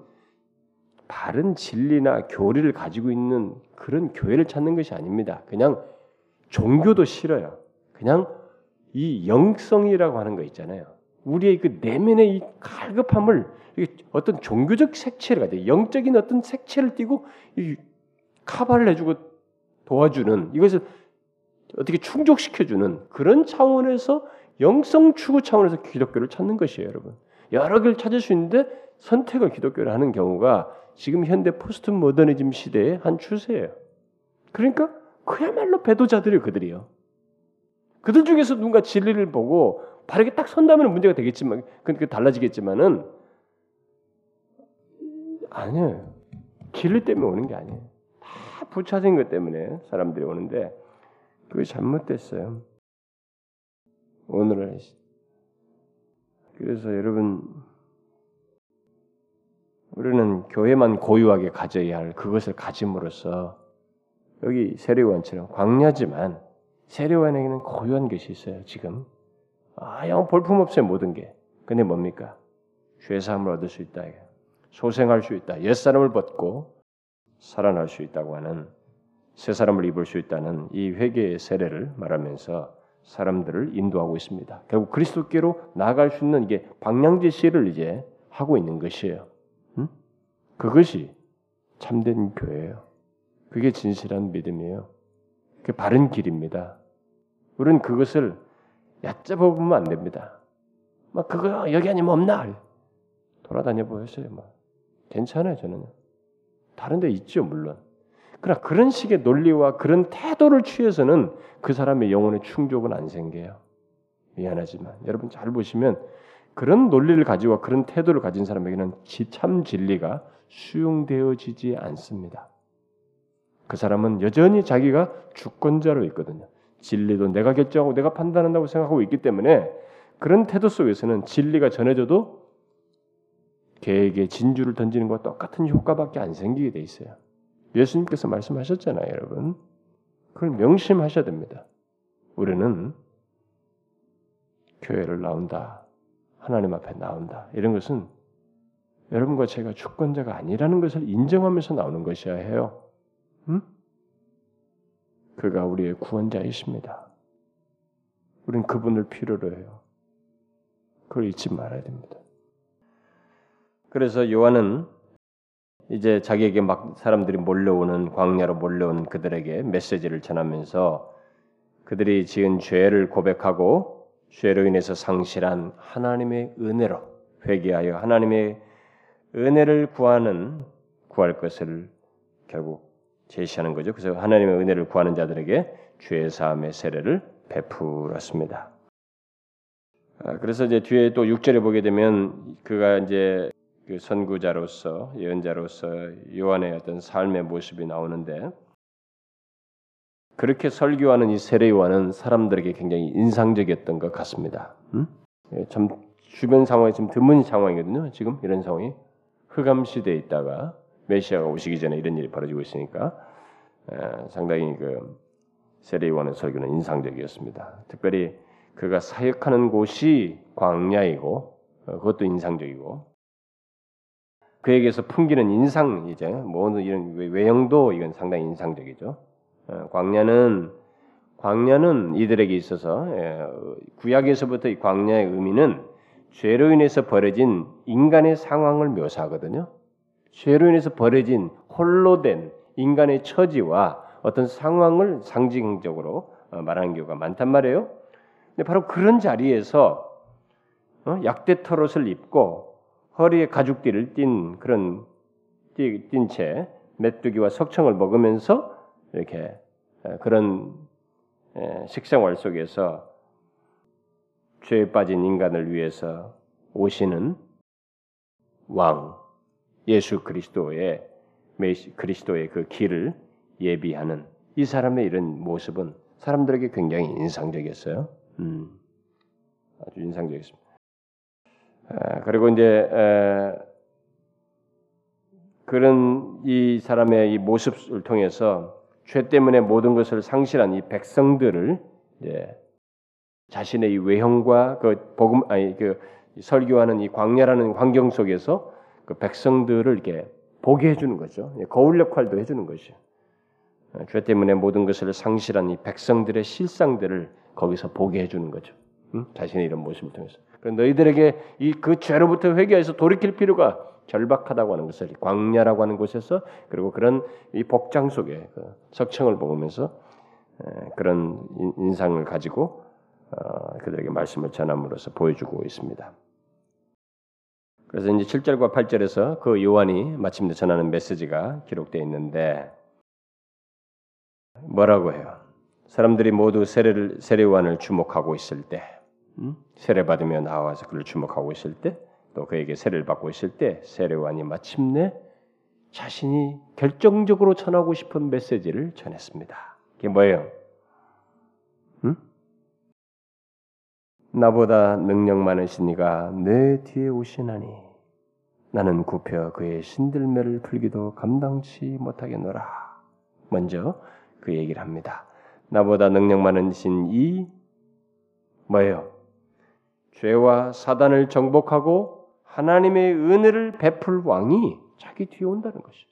바른 진리나 교리를 가지고 있는 그런 교회를 찾는 것이 아닙니다. 그냥 종교도 싫어요. 그냥 이 영성이라고 하는 거 있잖아요. 우리의 그 내면의 이 갈급함을 어떤 종교적 색채를 가지고 영적인 어떤 색채를 띠고 카바를 해주고 도와주는 이것을 어떻게 충족시켜주는 그런 차원에서 영성 추구 차원에서 기독교를 찾는 것이에요, 여러분. 여러 개를 찾을 수 있는데 선택을 기독교를 하는 경우가 지금 현대 포스트 모더니즘 시대의 한 추세예요. 그러니까 그야말로 배도자들이 그들이요. 그들 중에서 누군가 진리를 보고 바르게 딱 선다면 문제가 되겠지만, 그러니까 달라지겠지만은 아니에요. 진리 때문에 오는 게 아니에요. 다 부차진 것 때문에 사람들이 오는데 그게 잘못됐어요. 오늘은 그래서 여러분 우리는 교회만 고유하게 가져야 할 그것을 가짐으로써 여기 세례관처럼 광야지만 세례관에게는 고유한 것이 있어요. 지금 아, 영 볼품 없어요 모든 게. 근데 뭡니까? 죄사함을 얻을 수 있다. 소생할 수 있다. 옛 사람을 벗고 살아날 수 있다고 하는 새 사람을 입을 수 있다는 이 회개의 세례를 말하면서 사람들을 인도하고 있습니다. 결국 그리스도께로 나아갈 수 있는 이게 방향 제시를 이제 하고 있는 것이에요. 응? 그것이 참된 교회예요. 그게 진실한 믿음이에요. 그 바른 길입니다. 우리는 그것을 얕잡아 보면 안 됩니다. 막 그거 여기 아니면 없나? 돌아다녀 보였어요. 막 괜찮아요 저는. 다른 데 있죠 물론. 그러나 그런 식의 논리와 그런 태도를 취해서는 그 사람의 영혼에 충족은 안 생겨요. 미안하지만 여러분 잘 보시면 그런 논리를 가지고 그런 태도를 가진 사람에게는 참 진리가 수용되어지지 않습니다. 그 사람은 여전히 자기가 주권자로 있거든요. 진리도 내가 결정하고 내가 판단한다고 생각하고 있기 때문에 그런 태도 속에서는 진리가 전해져도 개에게 진주를 던지는 것과 똑같은 효과밖에 안 생기게 돼 있어요. 예수님께서 말씀하셨잖아요, 여러분. 그걸 명심하셔야 됩니다. 우리는 교회를 나온다. 하나님 앞에 나온다. 이런 것은 여러분과 제가 주권자가 아니라는 것을 인정하면서 나오는 것이어야 해요. 음? 그가 우리의 구원자이십니다. 우리는 그분을 필요로 해요. 그걸 잊지 말아야 됩니다. 그래서 요한은 이제 자기에게 막 사람들이 몰려오는 광야로 몰려온 그들에게 메시지를 전하면서 그들이 지은 죄를 고백하고 죄로 인해서 상실한 하나님의 은혜로 회개하여 하나님의 은혜를 구하는 구할 것을 결국 제시하는 거죠. 그래서 하나님의 은혜를 구하는 자들에게 죄 사함의 세례를 베풀었습니다. 아, 그래서 이제 뒤에 또 6절에 보게 되면 그가 이제 그 선구자로서 예언자로서 요한의 어떤 삶의 모습이 나오는데 그렇게 설교하는 이 세례 요한은 사람들에게 굉장히 인상적이었던 것 같습니다. 음? 예, 참 주변 상황이 좀 드문 상황이거든요. 지금 이런 상황이 흑암 시대에 있다가 메시아가 오시기 전에 이런 일이 벌어지고 있으니까 에, 상당히 그 세례 요한의 설교는 인상적이었습니다. 특별히 그가 사역하는 곳이 광야이고 어, 그것도 인상적이고 그에게서 풍기는 인상 이제 모든 이런 외형도 이건 상당히 인상적이죠. 어, 광야는 광야는 이들에게 있어서 예, 구약에서부터 이 광야의 의미는 죄로 인해서 벌어진 인간의 상황을 묘사하거든요. 죄로 인해서 벌어진 홀로 된 인간의 처지와 어떤 상황을 상징적으로 어, 말하는 경우가 많단 말이에요. 근데 바로 그런 자리에서 어, 약대 털옷을 입고 허리에 가죽띠를 띤 그런 띈채 메뚜기와 석청을 먹으면서 이렇게 그런 식생활 속에서 죄에 빠진 인간을 위해서 오시는 왕 예수 그리스도의 그리스도의 그 길을 예비하는 이 사람의 이런 모습은 사람들에게 굉장히 인상적이었어요. 음, 아주 인상적이었습니다. 그리고 이제 그런 이 사람의 이 모습을 통해서 죄 때문에 모든 것을 상실한 이 백성들을 자신의 이 외형과 그 복음 아니 그 설교하는 이 광야라는 환경 속에서 그 백성들을 이렇게 보게 해주는 거죠. 거울 역할도 해주는 것이죠. 죄 때문에 모든 것을 상실한 이 백성들의 실상들을 거기서 보게 해주는 거죠. 응? 자신의 이런 모습을 통해서. 너희들에게 이 그 죄로부터 회개해서 돌이킬 필요가 절박하다고 하는 것을 광야라고 하는 곳에서 그리고 그런 이 복장 속에 그 석청을 먹으면서 그런 인상을 가지고 어, 그들에게 말씀을 전함으로써 보여주고 있습니다. 그래서 이제 7절과 8절에서 그 요한이 마침내 전하는 메시지가 기록되어 있는데 뭐라고 해요? 사람들이 모두 세례를 세례 요한을 주목하고 있을 때 음? 세례 받으며 나와서 그를 주목하고 있을 때, 또 그에게 세례를 받고 있을 때 세례관이 마침내 자신이 결정적으로 전하고 싶은 메시지를 전했습니다. 그게 뭐예요? 음? 나보다 능력 많으신 이가 내 뒤에 오시나니 나는 굽혀 그의 신들매를 풀기도 감당치 못하겠노라. 먼저 그 얘기를 합니다. 나보다 능력 많으신 이 뭐예요? 죄와 사단을 정복하고 하나님의 은혜를 베풀 왕이 자기 뒤에 온다는 것이.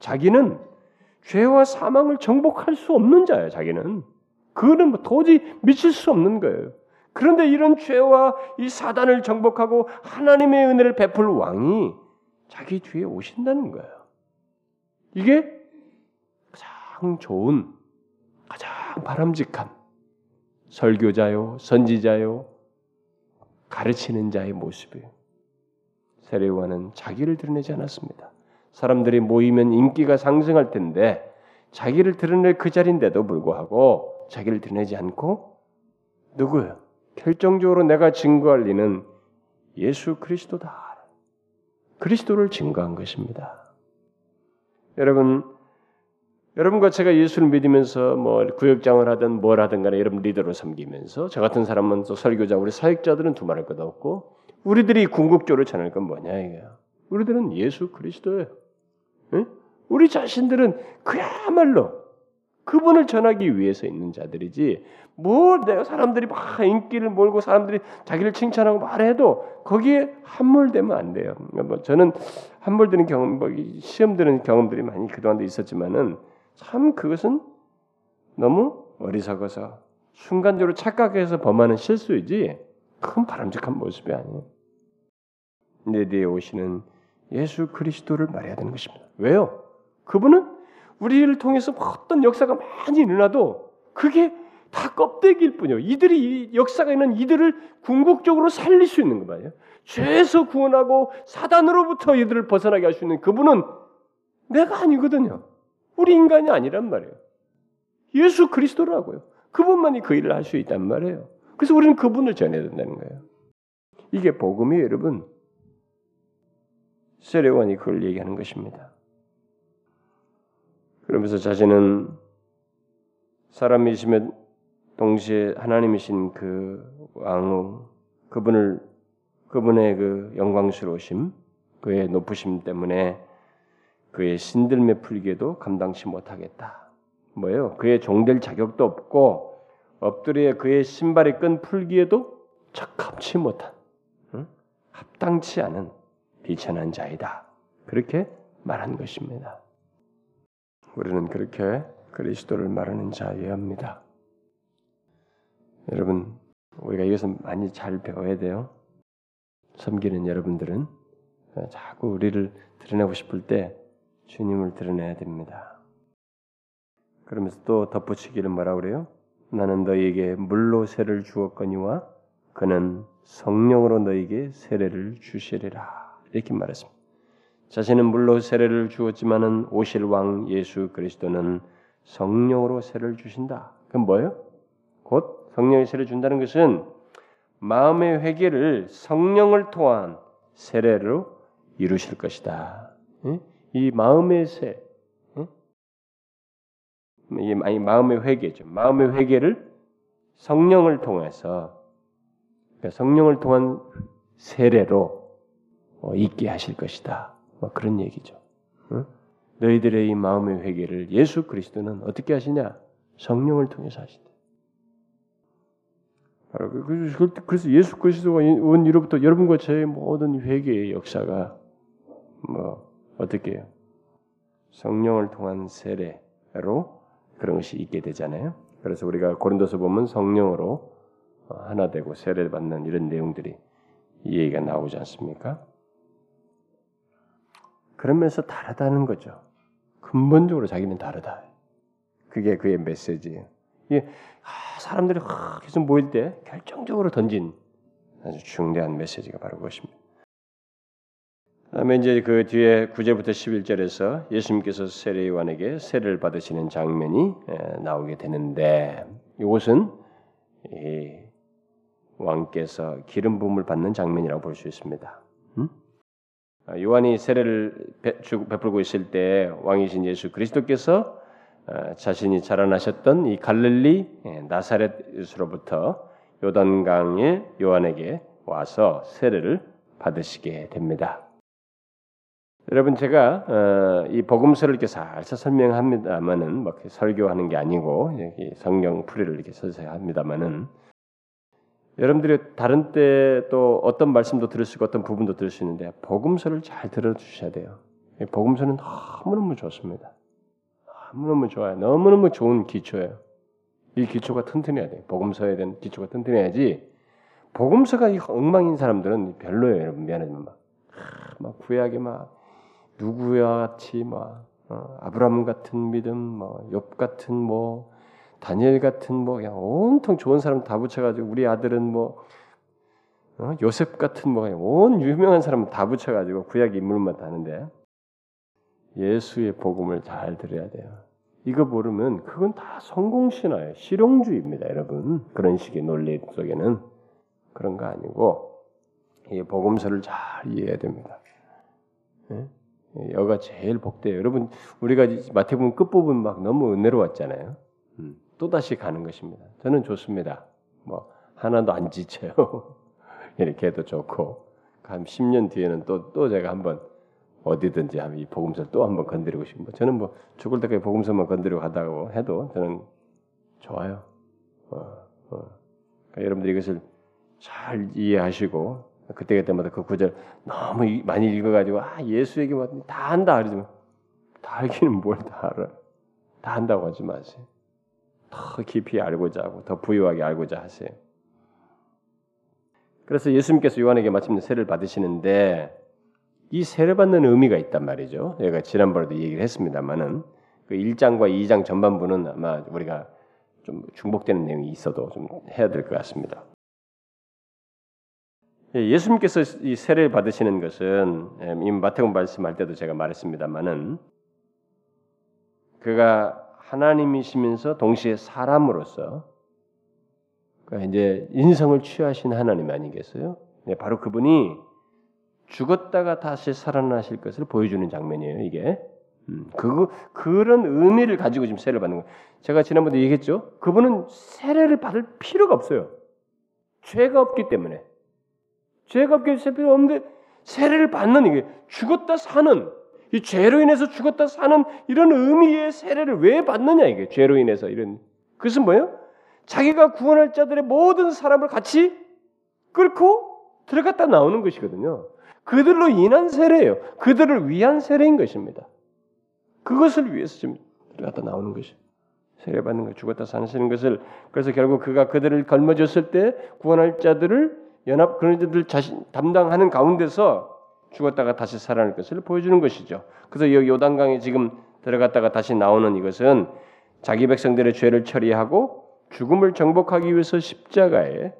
자기는 죄와 사망을 정복할 수 없는 자예요. 자기는 그거는 뭐 도저히 미칠 수 없는 거예요. 그런데 이런 죄와 이 사단을 정복하고 하나님의 은혜를 베풀 왕이 자기 뒤에 오신다는 거예요. 이게 가장 좋은, 가장 바람직한 설교자요, 선지자요, 가르치는 자의 모습이에요. 세례요한은 자기를 드러내지 않았습니다. 사람들이 모이면 인기가 상승할 텐데 자기를 드러낼 그 자리인데도 불구하고 자기를 드러내지 않고 누구예요? 결정적으로 내가 증거할 리는 예수 그리스도다. 그리스도를 증거한 것입니다. 여러분, 여러분과 제가 예수를 믿으면서 뭐 구역장을 하든 뭘 하든 간에 여러분 리더로 섬기면서 저 같은 사람은 또 설교자 우리 사역자들은 두말할 것 없고 우리들이 궁극적으로 전할 건 뭐냐 이거야. 우리들은 예수 그리스도예요. 응? 우리 자신들은 그야말로 그분을 전하기 위해서 있는 자들이지 뭐 내가 사람들이 막 인기를 몰고 사람들이 자기를 칭찬하고 말해도 거기에 함몰되면 안 돼요. 뭐 저는 함몰되는 경험, 뭐 시험 드는 경험들이 많이 그동안도 있었지만은 참 그것은 너무 어리석어서 순간적으로 착각해서 범하는 실수이지 큰 바람직한 모습이 아니에요. 내 뒤에 오시는 예수 그리스도를 말해야 되는 것입니다. 왜요? 그분은 우리를 통해서 어떤 역사가 많이 일어나도 그게 다 껍데기일 뿐이요. 이들이 역사가 있는 이들을 궁극적으로 살릴 수 있는 거 말이에요. 죄에서 구원하고 사단으로부터 이들을 벗어나게 할 수 있는 그분은 내가 아니거든요. 우리 인간이 아니란 말이에요. 예수 그리스도라고요. 그분만이 그 일을 할 수 있단 말이에요. 그래서 우리는 그분을 전해야 된다는 거예요. 이게 복음이에요, 여러분. 세례원이 그걸 얘기하는 것입니다. 그러면서 자신은 사람이시면 동시에 하나님이신 그 왕후 그분을 그분의 그 영광스러우심 그의 높으심 때문에 그의 신들매 풀기에도 감당치 못하겠다. 뭐예요? 그의 종될 자격도 없고 엎드려 그의 신발의 끈 풀기에도 적합치 못한 응? 합당치 않은 비천한 자이다. 그렇게 말한 것입니다. 우리는 그렇게 그리스도를 말하는 자여야 합니다. 여러분, 우리가 이것은 많이 잘 배워야 돼요. 섬기는 여러분들은 자꾸 우리를 드러내고 싶을 때 주님을 드러내야 됩니다. 그러면서 또 덧붙이기를 뭐라 그래요? 나는 너희에게 물로 세를 주었거니와 그는 성령으로 너희에게 세례를 주시리라. 이렇게 말했습니다. 자신은 물로 세례를 주었지만은 오실 왕 예수 그리스도는 성령으로 세례를 주신다. 그럼 뭐예요? 곧 성령의 세례를 준다는 것은 마음의 회개를 성령을 통한 세례로 이루실 것이다. 이 마음의 세, 이 마음의 회개죠. 마음의 회개를 성령을 통해서 그러니까 성령을 통한 세례로 어, 있게 하실 것이다. 뭐 그런 얘기죠. 너희들의 이 마음의 회개를 예수 그리스도는 어떻게 하시냐? 성령을 통해서 하신다. 그, 그, 그, 그래서 예수 그리스도가 온 이로부터 여러분과 저의 모든 회개의 역사가 뭐 어떻게 해요? 성령을 통한 세례로 그런 것이 있게 되잖아요. 그래서 우리가 고린도서 보면 성령으로 하나 되고 세례 받는 이런 내용들이 이 얘기가 나오지 않습니까? 그러면서 다르다는 거죠. 근본적으로 자기는 다르다. 그게 그의 메시지예요. 이게 아, 사람들이 계속 모일 때 결정적으로 던진 아주 중대한 메시지가 바로 그것입니다. 다음에 이제 그 뒤에 9절부터 11절에서 예수님께서 세례요한에게 세례를 받으시는 장면이 나오게 되는데 이것은 왕께서 기름 부음을 받는 장면이라고 볼 수 있습니다. 음? 아, 요한이 세례를 베풀고 있을 때 왕이신 예수 그리스도께서 어, 자신이 자라나셨던 이 갈릴리 예, 나사렛으로부터 요단강의 요한에게 와서 세례를 받으시게 됩니다. 여러분 제가 어, 이 복음서를 이렇게 살짝 설명합니다만은 뭐 설교하는 게 아니고 성경 풀이를 이렇게 서서히 합니다만은 여러분들이 다른 때 또 어떤 말씀도 들을 수 있고 어떤 부분도 들을 수 있는데 복음서를 잘 들어주셔야 돼요. 복음서는 너무너무 좋습니다. 너무너무 좋아요. 너무너무 좋은 기초예요. 이 기초가 튼튼해야 돼. 복음서에 대한 기초가 튼튼해야지. 복음서가 이 엉망인 사람들은 별로예요, 여러분. 미안하지만 막, 막 구약에 막 누구와 같이 막 어, 아브라함 같은 믿음, 뭐욥 같은 뭐 다니엘 같은 뭐 그냥 온통 좋은 사람 다 붙여가지고 우리 아들은 뭐 어? 요셉 같은 뭐온 유명한 사람 다 붙여가지고 구약 인물만 다는데 예수의 복음을 잘 들어야 돼요. 이거 모르면 그건 다 성공 신화예요. 실용주의입니다, 여러분. 그런 식의 논리 속에는 그런 거 아니고 이 복음서를 잘 이해해야 됩니다. 예? 여가 제일 복돼요. 여러분 우리가 마태복음 끝부분 막 너무 은혜로웠잖아요. 음, 또 다시 가는 것입니다. 저는 좋습니다. 뭐 하나도 안 지쳐요. [laughs] 이렇게 해도 좋고 한 10년 뒤에는 또또 제가 한번 어디든지 이 복음서를 또 한번 건드리고 싶은 저는 뭐 죽을 때까지 복음서만 건드리고 가다고 해도 저는 좋아요. 어, 어. 그러니까 여러분들이 이것을 잘 이해하시고 그때 그때마다 그 구절 너무 많이 읽어가지고 아 예수 얘기 다 안다 그러지만 다 알기는 뭘 다 알아 다 한다고 하지 마세요. 더 깊이 알고자 하고 더 부유하게 알고자 하세요. 그래서 예수님께서 요한에게 마침내 세를 받으시는데 이 세례 받는 의미가 있단 말이죠. 제가 지난번에도 얘기를 했습니다만은 그 1장과 2장 전반부는 아마 우리가 좀 중복되는 내용이 있어도 좀 해야 될 것 같습니다. 예, 예수님께서 이 세례를 받으시는 것은 예, 이 마태복음 말씀할 때도 제가 말했습니다만은 그가 하나님이시면서 동시에 사람으로서 그러니까 이제 인성을 취하신 하나님 아니겠어요? 네, 바로 그분이 죽었다가 다시 살아나실 것을 보여주는 장면이에요. 이게 음, 그 그런 의미를 가지고 지금 세례를 받는 거예요. 제가 지난번에 얘기했죠. 그분은 세례를 받을 필요가 없어요. 죄가 없기 때문에 죄가 때문에 필요 없는데 세례를 받는 이게 죽었다 사는 이 죄로 인해서 죽었다 사는 이런 의미의 세례를 왜 받느냐 이게 죄로 인해서 이런 그것은 뭐예요? 자기가 구원할 자들의 모든 사람을 같이 끌고 들어갔다 나오는 것이거든요. 그들로 인한 세례예요. 그들을 위한 세례인 것입니다. 그것을 위해서 지금 들어갔다 나오는 것이 세례 받는 것, 죽었다 사시는 것을 그래서 결국 그가 그들을 걸머졌을 때 구원할 자들을 연합 그런 자들 자신 담당하는 가운데서 죽었다가 다시 살아날 것을 보여주는 것이죠. 그래서 여기 요단강에 지금 들어갔다가 다시 나오는 이것은 자기 백성들의 죄를 처리하고 죽음을 정복하기 위해서 십자가에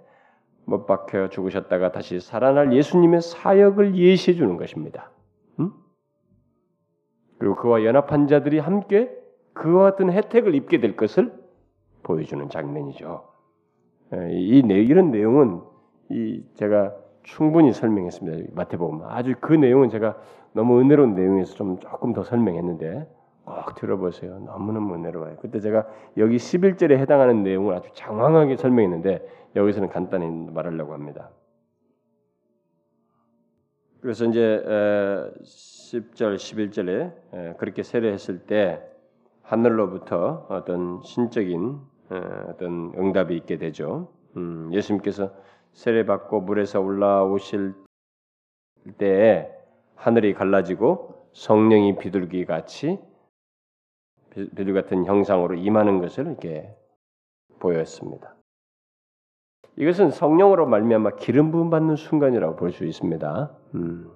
못 박혀 죽으셨다가 다시 살아날 예수님의 사역을 예시해 주는 것입니다. 음? 그리고 그와 연합한 자들이 함께 그와 같은 혜택을 입게 될 것을 보여주는 장면이죠. 이 이런 내용은 이 제가 충분히 설명했습니다. 마태복음 아주 그 내용은 제가 너무 은혜로운 내용에서 좀 조금 더 설명했는데 꼭 들어보세요. 너무너무 은혜로워요. 그때 제가 여기 11절에 해당하는 내용을 아주 장황하게 설명했는데 여기서는 간단히 말하려고 합니다. 그래서 이제 10절, 11절에 그렇게 세례했을 때 하늘로부터 어떤 신적인 어떤 응답이 있게 되죠. 음, 예수님께서 세례받고 물에서 올라오실 때에 하늘이 갈라지고 성령이 비둘기 같이 비둘 같은 형상으로 임하는 것을 이렇게 보였습니다. 이것은 성령으로 말미암아 기름 부음 받는 순간이라고 볼 수 있습니다. 음.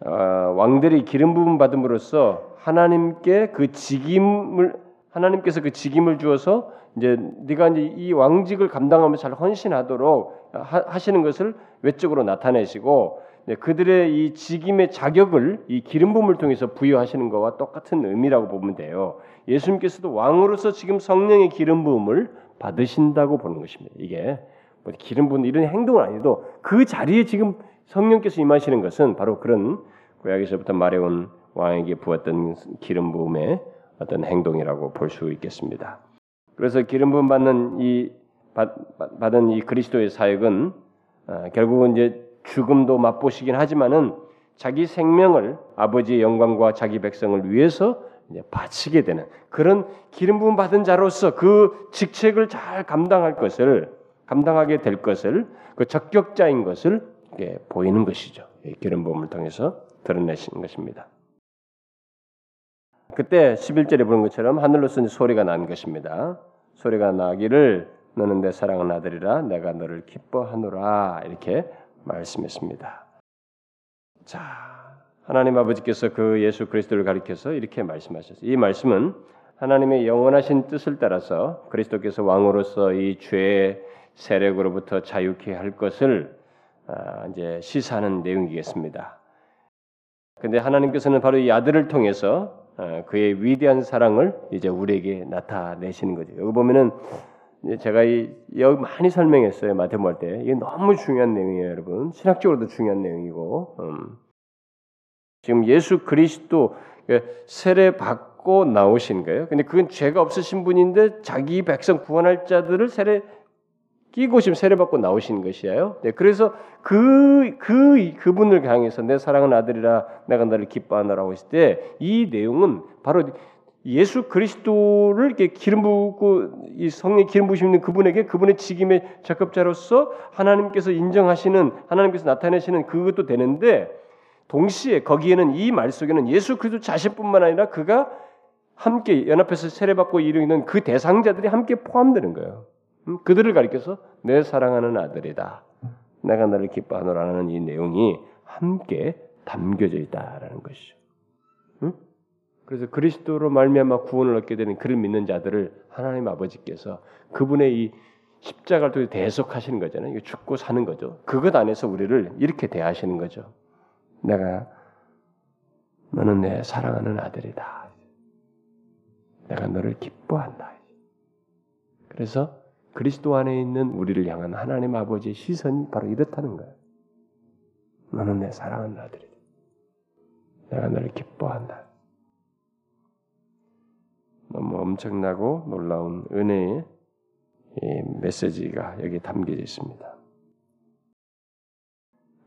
어, 왕들이 기름 부음 받음으로써 하나님께 그 직임을 하나님께서 그 직임을 주어서 이제 네가 이제 이 왕직을 감당하면서 잘 헌신하도록 하 시는 것을 외적으로 나타내시고 그들의 이 직임의 자격을 이 기름 부음을 통해서 부여하시는 것과 똑같은 의미라고 보면 돼요. 예수님께서도 왕으로서 지금 성령의 기름 부음을 받으신다고 보는 것입니다. 이게 뭐 기름 부은 이런 행동은 아니도 그 자리에 지금 성령께서 임하시는 것은 바로 그런 고약에서부터 말해온 왕에게 부었던 기름 부음의 어떤 행동이라고 볼 수 있겠습니다. 그래서 기름 부음 받는 이 받, 받은 이 그리스도의 사역은 어, 결국은 이제 죽음도 맛보시긴 하지만은 자기 생명을 아버지의 영광과 자기 백성을 위해서 이제 바치게 되는 그런 기름 부음 받은 자로서 그 직책을 잘 감당할 것을 감당하게 될 것을 그 적격자인 것을 보이는 것이죠. 기름 부음을 통해서 드러내시는 것입니다. 그때 11절에 보는 것처럼 하늘로서 소리가 난 것입니다. 소리가 나기를 너는 내 사랑하는 아들이라 내가 너를 기뻐하노라 이렇게 말씀했습니다. 자, 하나님 아버지께서 그 예수 그리스도를 가리켜서 이렇게 말씀하셨어요. 이 말씀은 하나님의 영원하신 뜻을 따라서 그리스도께서 왕으로서 이 죄의 세력으로부터 자유케 할 것을 아, 이제 시사하는 내용이겠습니다. 근데 하나님께서는 바로 이 아들을 통해서 아, 그의 위대한 사랑을 이제 우리에게 나타내시는 거죠. 여기 보면은 제가 이 여기 많이 설명했어요 마태복음 할 때. 이게 너무 중요한 내용이에요, 여러분. 신학적으로도 중요한 내용이고. 음. 지금 예수 그리스도 세례 받고 나오신 거예요. 근데 그건 죄가 없으신 분인데 자기 백성 구원할 자들을 세례 끼고 지금 세례 받고 나오신 것이에요. 네, 그래서 그, 그, 그분을 향해서 내 사랑하는 아들이라 내가 너를 기뻐하노라고 했을 때 이 내용은 바로 예수 그리스도를 이렇게 기름 부고 이 성령 기름 부심 있는 그분에게 그분의 직임의 적급자로서 하나님께서 인정하시는 하나님께서 나타내시는 그것도 되는데 동시에 거기에는 이 말 속에는 예수 그리스도 자신뿐만 아니라 그가 함께 연합해서 세례받고 이르는 그 대상자들이 함께 포함되는 거예요. 음, 그들을 가리켜서 내 사랑하는 아들이다. 내가 너를 기뻐하노라는 이 내용이 함께 담겨져 있다라는 것이죠. 응? 그래서 그리스도로 말미암아 구원을 얻게 되는 그를 믿는 자들을 하나님 아버지께서 그분의 이 십자가를 통해 대속하시는 거잖아요. 죽고 사는 거죠. 그것 안에서 우리를 이렇게 대하시는 거죠. 내가 너는 내 사랑하는 아들이다. 내가 너를 기뻐한다. 그래서 그리스도 안에 있는 우리를 향한 하나님 아버지의 시선이 바로 이렇다는 거예요. 너는 내 사랑하는 아들이다. 내가 너를 기뻐한다. 너무 엄청나고 놀라운 은혜의 메시지가 여기 담겨져 있습니다.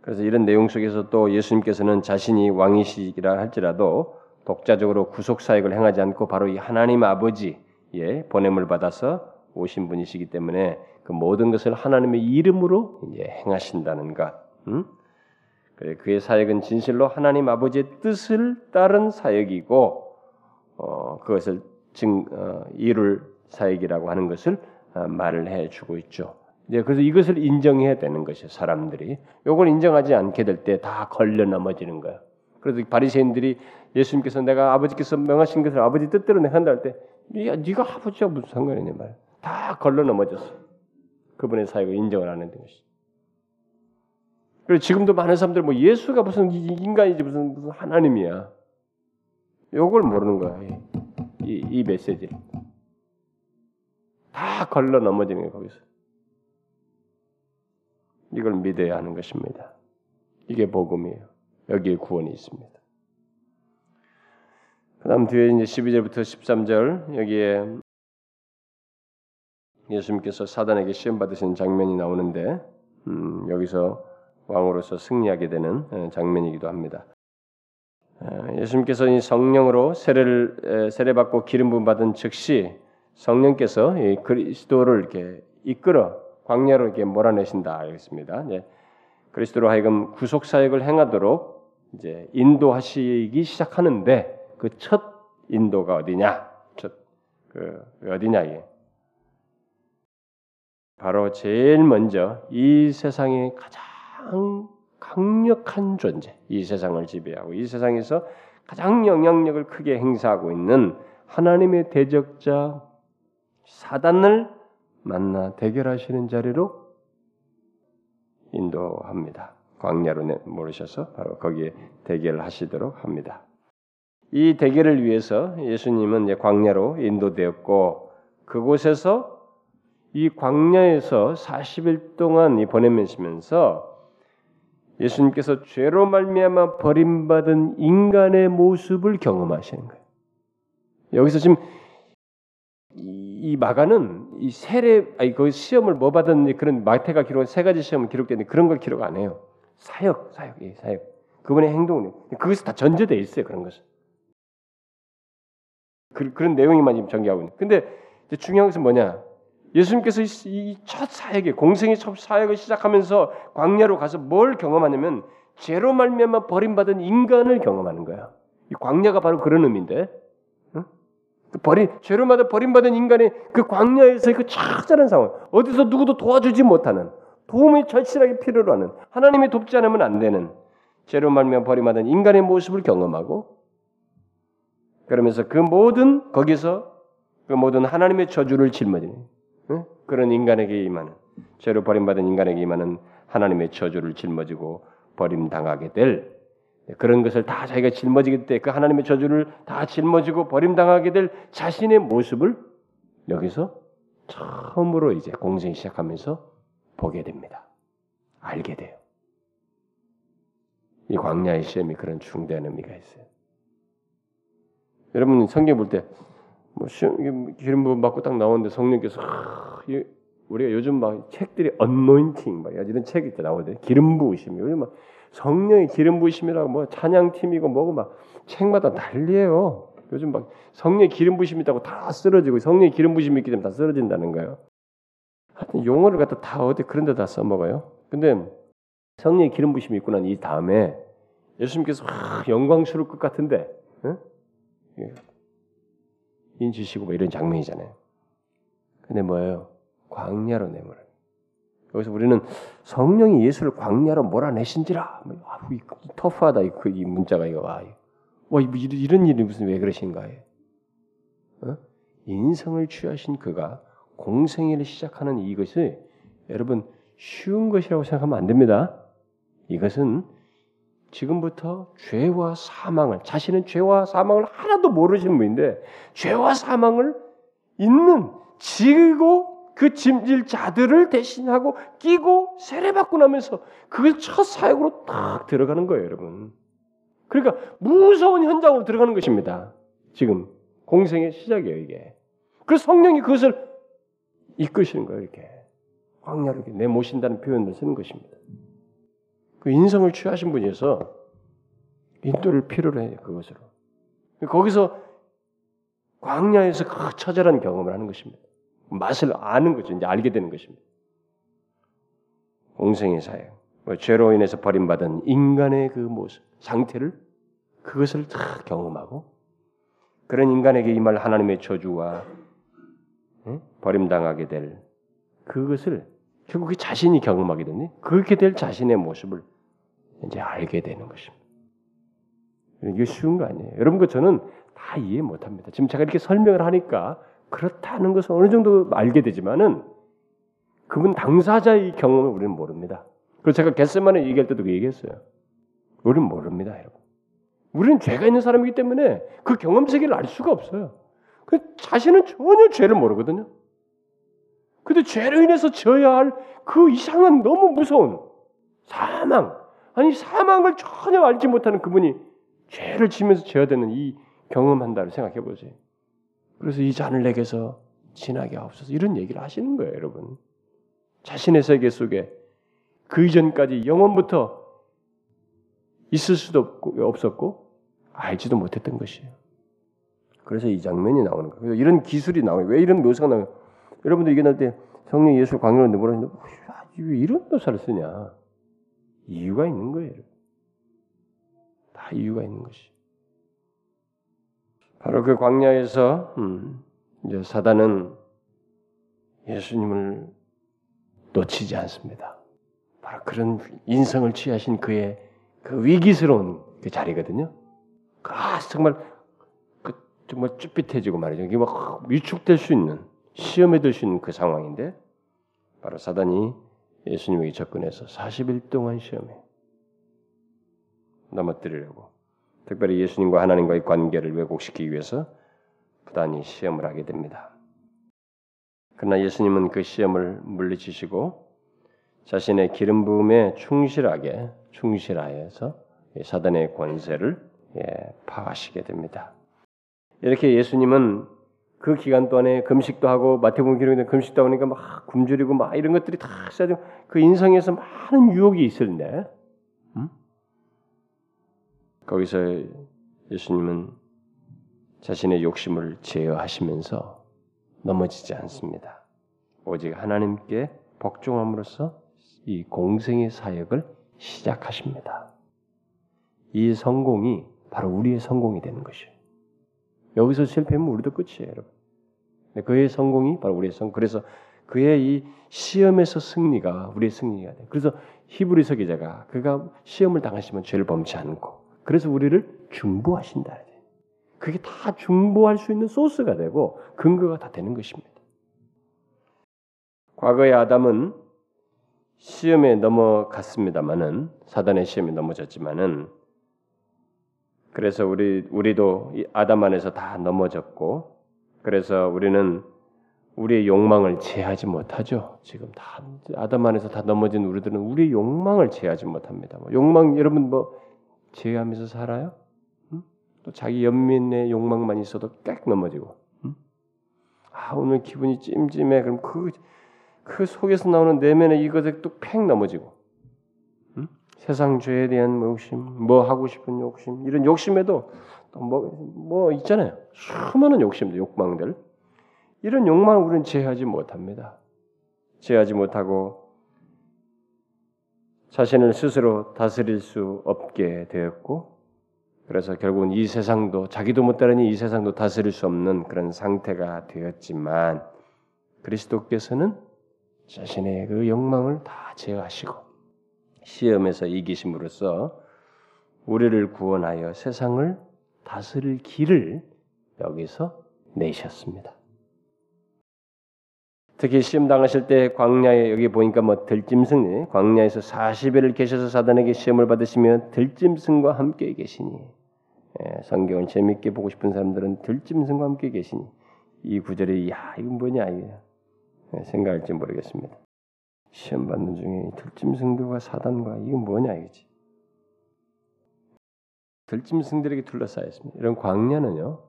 그래서 이런 내용 속에서 또 예수님께서는 자신이 왕이시라 할지라도 독자적으로 구속 사역을 행하지 않고 바로 이 하나님 아버지의 보냄을 받아서 오신 분이시기 때문에 그 모든 것을 하나님의 이름으로 이제 행하신다는 것. 음? 그의 사역은 진실로 하나님 아버지의 뜻을 따른 사역이고 어, 그것을 증, 어, 이룰 사역이라고 하는 것을 어, 말을 해주고 있죠. 이제 그래서 이것을 인정해야 되는 것이에요. 사람들이 이걸 인정하지 않게 될 때 다 걸려 넘어지는 거예요. 그래서 바리새인들이 예수님께서 내가 아버지께서 명하신 것을 아버지 뜻대로 내가 한다 할 때, 야, 네가 아버지와 무슨 상관이냐 말. 다 걸러 넘어졌어. 그분의 사역을 인정을 안 했던 것이. 그리고 지금도 많은 사람들 뭐 예수가 무슨 인간이지 무슨 무슨 하나님이야. 요걸 모르는 거야. 이, 이 메시지를. 다 걸러 넘어지는 거예요, 거기서. 이걸 믿어야 하는 것입니다. 이게 복음이에요. 여기에 구원이 있습니다. 그 다음 뒤에 이제 12절부터 13절 여기에 예수님께서 사단에게 시험 받으신 장면이 나오는데 음, 여기서 왕으로서 승리하게 되는 장면이기도 합니다. 예수님께서 이 성령으로 세례를 세례 받고 기름 부음 받은 즉시 성령께서 이 그리스도를 이렇게 이끌어 광야로 이렇게 몰아내신다 알겠습니다. 예. 그리스도로 하여금 구속 사역을 행하도록 이제 인도하시기 시작하는데 그 첫 인도가 어디냐? 첫 그 어디냐 이게 바로 제일 먼저 이 세상의 가장 강력한 존재, 이 세상을 지배하고 이 세상에서 가장 영향력을 크게 행사하고 있는 하나님의 대적자 사단을 만나 대결하시는 자리로 인도합니다. 광야로 모르셔서 바로 거기에 대결을 하시도록 합니다. 이 대결을 위해서 예수님은 광야로 인도되었고 그곳에서 이 광야에서 40일 동안 보내면서 예수님께서 죄로 말미암아 버림받은 인간의 모습을 경험하시는 거예요. 여기서 지금 이 마가는 이 세례 아니 그 시험을 뭐 받은 그런 마태가 기록한 세 가지 시험을 기록되는데 그런 걸 기록 안 해요. 사역, 사역, 예, 사역. 그분의 행동은 그것이 다 전제돼 있어요. 그런 것은 그, 런 내용이만 지금 전개하고 있는. 근데 중요한 것은 뭐냐? 예수님께서 이 첫 사역에 공생의 첫 사역을 시작하면서 광야로 가서 뭘 경험하냐면 죄로 말미암아 버림받은 인간을 경험하는 거야. 이 광야가 바로 그런 의미인데 버리 죄로마다 버림받은 인간의 그 광야에서 그 처절한 상황, 어디서 누구도 도와주지 못하는 도움이 절실하게 필요로 하는 하나님이 돕지 않으면 안 되는 죄로 말며 버림받은 인간의 모습을 경험하고 그러면서 그 모든 거기서 그 모든 하나님의 저주를 짊어지는 응? 그런 인간에게 임하는 죄로 버림받은 인간에게 임하는 하나님의 저주를 짊어지고 버림당하게 될 그런 것을 다 자기가 짊어지게 때그 하나님의 저주를 다 짊어지고 버림당하게 될 자신의 모습을 여기서 처음으로 이제 공생 시작하면서 보게 됩니다. 알게 돼요. 이 광야의 시험이 그런 중대한 의미가 있어요. 여러분 성경 볼 때 뭐 기름 부음 받고 딱 나오는데 성령께서 우리가 요즘 막 책들이 언노인팅 막 이런 책이 나오거든요. 기름 부으심이 요즘 막 성령의 기름 부으심이라고 뭐 찬양팀이고 뭐고 막 책마다 난리예요. 요즘 막 성령의 기름 부심이 있다고 다 쓰러지고 성령의 기름 부심이 있기 때문에 다 쓰러진다는 거예요. 하여튼 용어를 갖다 다 어디 그런 데다 써먹어요. 근데 성령의 기름 부심이 있고 난 이 다음에 예수님께서 아, 영광스러울 것 같은데 응? 인치시고 뭐 이런 장면이잖아요. 근데 뭐예요? 광야로 내몰아. 여기서 우리는 성령이 예수를 광야로 몰아내신지라. 뭐, 아, 이, 터프하다 이, 그, 이 문자가 이거 와. 뭐 이런 일이 무슨 왜 그러신가요? 어? 인성을 취하신 그가 공생애를 시작하는 이것이 여러분 쉬운 것이라고 생각하면 안 됩니다. 이것은 지금부터 죄와 사망을 자신은 죄와 사망을 하나도 모르시는 분인데 죄와 사망을 있는 지고 그 짐질 자들을 대신하고 끼고 세례받고 나면서 그걸 첫 사역으로 딱 들어가는 거예요, 여러분. 그러니까 무서운 현장으로 들어가는 것입니다. 지금 공생의 시작이에요, 이게. 그 성령이 그것을 이끄시는 거예요, 이렇게. 광야를 내모신다는 표현을 쓰는 것입니다. 그 인성을 취하신 분이어서 인도를 필요로 해요, 그것으로. 거기서 광야에서 그 처절한 경험을 하는 것입니다. 맛을 아는 거죠. 이제 알게 되는 것입니다. 공생의 사역. 뭐 죄로 인해서 버림받은 인간의 그 모습, 상태를 그것을 다 경험하고 그런 인간에게 이말 하나님의 저주와 응? 버림당하게 될 그것을 결국 그 자신이 경험하게 되니 그렇게 될 자신의 모습을 이제 알게 되는 것입니다. 이게 쉬운 거 아니에요. 여러분 그 저는 다 이해 못합니다. 지금 제가 이렇게 설명을 하니까 그렇다는 것을 어느 정도 알게 되지만은 그분 당사자의 경험을 우리는 모릅니다. 그래서 제가 겟세만에 얘기할 때도 그 얘기했어요. 우리는 모릅니다, 여러분. 우리는 죄가 있는 사람이기 때문에 그 경험 세계를 알 수가 없어요. 그 자신은 전혀 죄를 모르거든요. 근데 죄로 인해서 져야 할 그 이상한 너무 무서운 사망, 아니 사망을 전혀 알지 못하는 그분이 죄를 지면서 져야 되는 이 경험한다를 생각해 보세요. 그래서 이 잔을 내게서 지나게 하옵소서 이런 얘기를 하시는 거예요, 여러분. 자신의 세계 속에 그 이전까지 영원부터 있을 수도 없고, 없었고 알지도 못했던 것이에요. 그래서 이 장면이 나오는 거예요. 이런 기술이 나와요. 왜 이런 묘사가 나와요? 여러분들 이게 날때 성령 예수 강요를 내보라는데 왜 이런 묘사를 쓰냐? 이유가 있는 거예요. 다 이유가 있는 것이. 바로 그 광야에서 음, 이제 사단은 예수님을 놓치지 않습니다. 바로 그런 인성을 취하신 그의 그 위기스러운 그 자리거든요. 아 정말 그 정말 쭈삣해지고 말이죠. 이게 막 위축될 수 있는 시험에 들 수 있는 그 상황인데 바로 사단이 예수님에게 접근해서 40일 동안 시험해 넘어뜨리려고 특별히 예수님과 하나님과의 관계를 왜곡시키기 위해서 부단히 시험을 하게 됩니다. 그러나 예수님은 그 시험을 물리치시고 자신의 기름 부음에 충실하게 충실하여서 사단의 권세를 예, 파하시게 됩니다. 이렇게 예수님은 그 기간 동안에 금식도 하고 마태복음 기록에 금식도 하니까 막 굶주리고 막 이런 것들이 다 쌓여 그 인성에서 많은 유혹이 있을때 거기서 예수님은 자신의 욕심을 제어하시면서 넘어지지 않습니다. 오직 하나님께 복종함으로써 이 공생의 사역을 시작하십니다. 이 성공이 바로 우리의 성공이 되는 것이에요. 여기서 실패하면 우리도 끝이에요, 여러분. 그의 성공이 바로 우리의 성. 그래서 그의 이 시험에서 승리가 우리의 승리가 돼. 그래서 히브리서 기자가 그가 시험을 당하시면 죄를 범치 않고 그래서 우리를 중보하신다. 그게 다 중보할 수 있는 소스가 되고 근거가 다 되는 것입니다. 과거의 아담은 시험에 넘어갔습니다만은 사단의 시험에 넘어졌지만은 그래서 우리 우리도 아담 안에서 다 넘어졌고 그래서 우리는 우리의 욕망을 제하지 못하죠. 지금 다 아담 안에서 다 넘어진 우리들은 우리의 욕망을 제하지 못합니다. 뭐 욕망 여러분 뭐 제하면서 살아요? 음? 또 자기 연민의 욕망만 있어도 깍 넘어지고. 음? 아 오늘 기분이 찜찜해. 그럼 그, 그 속에서 나오는 내면의 이것에 또팽 넘어지고. 음? 세상 죄에 대한 욕심, 뭐 하고 싶은 욕심, 이런 욕심에도 뭐, 뭐 있잖아요. 수많은 욕심들, 욕망들. 이런 욕망을 우리는 제하지 못합니다. 제하지 못하고 자신을 스스로 다스릴 수 없게 되었고 그래서 결국은 이 세상도 자기도 못 따르니 이 세상도 다스릴 수 없는 그런 상태가 되었지만 그리스도께서는 자신의 그 욕망을 다 제어하시고 시험에서 이기심으로써 우리를 구원하여 세상을 다스릴 길을 여기서 내셨습니다. 특히 시험 당하실 때 광야에 여기 보니까 뭐 들짐승이 광야에서 40일을 계셔서 사단에게 시험을 받으시며 들짐승과 함께 계시니 예, 성경을 재밌게 보고 싶은 사람들은 들짐승과 함께 계시니 이 구절이 야 이건 뭐냐 예, 생각할지 모르겠습니다. 시험 받는 중에 들짐승들과 사단과 이건 뭐냐 이거지. 들짐승들에게 둘러싸여 있습니다. 이런 광야는요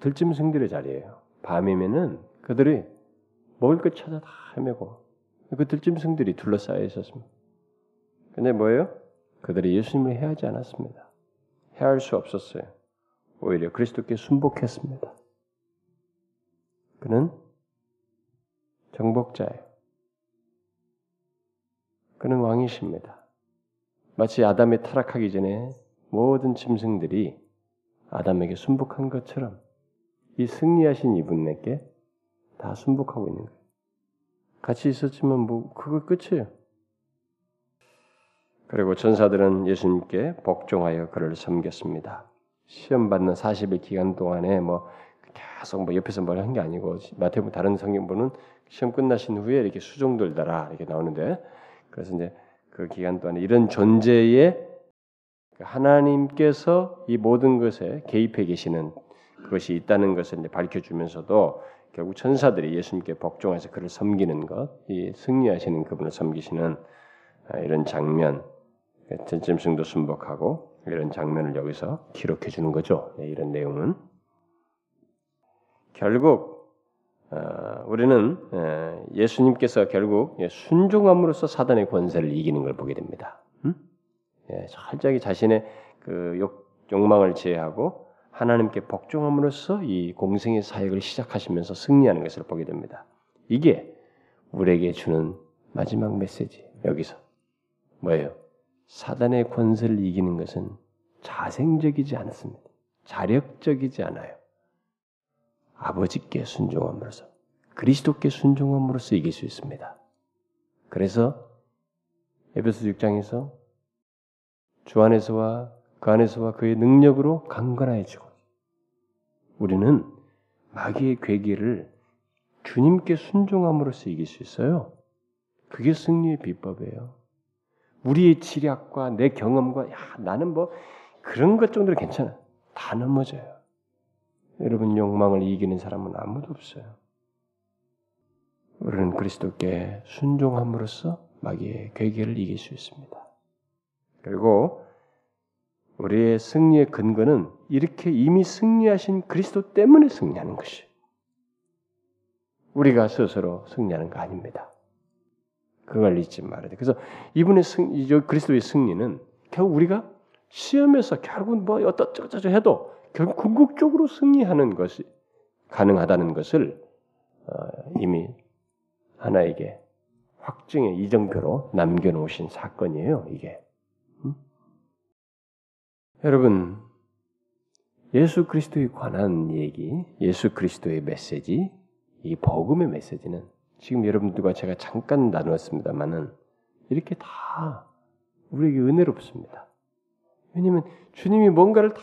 들짐승들의 자리예요. 밤이면은 그들이 먹을 것 찾아 다 헤매고 그 들짐승들이 둘러싸여 있었습니다. 근데 뭐예요? 그들이 예수님을 해하지 않았습니다. 해할 수 없었어요. 오히려 그리스도께 순복했습니다. 그는 정복자예요. 그는 왕이십니다. 마치 아담이 타락하기 전에 모든 짐승들이 아담에게 순복한 것처럼 이 승리하신 이분에게 다 순복하고 있는 거예요. 같이 있었지만 뭐 그거 끝이에요. 그리고 전사들은 예수님께 복종하여 그를 섬겼습니다. 시험 받는 40일 기간 동안에 뭐 계속 뭐 옆에서 뭘 한 게 아니고 마태복음 다른 성경보는 시험 끝나신 후에 이렇게 수종들더라 이렇게 나오는데 그래서 이제 그 기간 동안에 이런 존재에 하나님께서 이 모든 것에 개입해 계시는 그것이 있다는 것을 이제 밝혀주면서도 결국 천사들이 예수님께 복종해서 그를 섬기는 것, 이 승리하시는 그분을 섬기시는 아, 이런 장면, 전짐승도 순복하고 이런 장면을 여기서 기록해 주는 거죠. 네, 이런 내용은 결국 어, 우리는 예수님께서 결국 순종함으로써 사단의 권세를 이기는 걸 보게 됩니다. 예, 철저하게 자신의 그 욕, 욕망을 제하고 하나님께 복종함으로써 이 공생의 사역을 시작하시면서 승리하는 것을 보게 됩니다. 이게 우리에게 주는 마지막 메시지 여기서 뭐예요? 사단의 권세를 이기는 것은 자생적이지 않습니다. 자력적이지 않아요. 아버지께 순종함으로써 그리스도께 순종함으로써 이길 수 있습니다. 그래서 에베소 6장에서 주 안에서와 그 안에서와 그의 능력으로 강건해지고 우리는 마귀의 괴기를 주님께 순종함으로써 이길 수 있어요. 그게 승리의 비법이에요. 우리의 지략과 내 경험과 야 나는 뭐 그런 것 정도로 괜찮아. 다 넘어져요. 여러분 욕망을 이기는 사람은 아무도 없어요. 우리는 그리스도께 순종함으로써 마귀의 괴계를 이길 수 있습니다. 그리고 우리의 승리의 근거는 이렇게 이미 승리하신 그리스도 때문에 승리하는 것이. 우리가 스스로 승리하는 거 아닙니다. 그걸 잊지 말아야 돼. 그래서 이분의 승, 그리스도의 승리는 결국 우리가 시험에서 결국 뭐 어떠저쩌 해도 결국 궁극적으로 승리하는 것이 가능하다는 것을 어, 이미 하나에게 확증의 이정표로 남겨놓으신 사건이에요. 이게 여러분 예수 그리스도에 관한 얘기, 예수 그리스도의 메시지, 이 복음의 메시지는 지금 여러분들과 제가 잠깐 나누었습니다만은 이렇게 다 우리에게 은혜롭습니다. 왜냐하면 주님이 뭔가를 다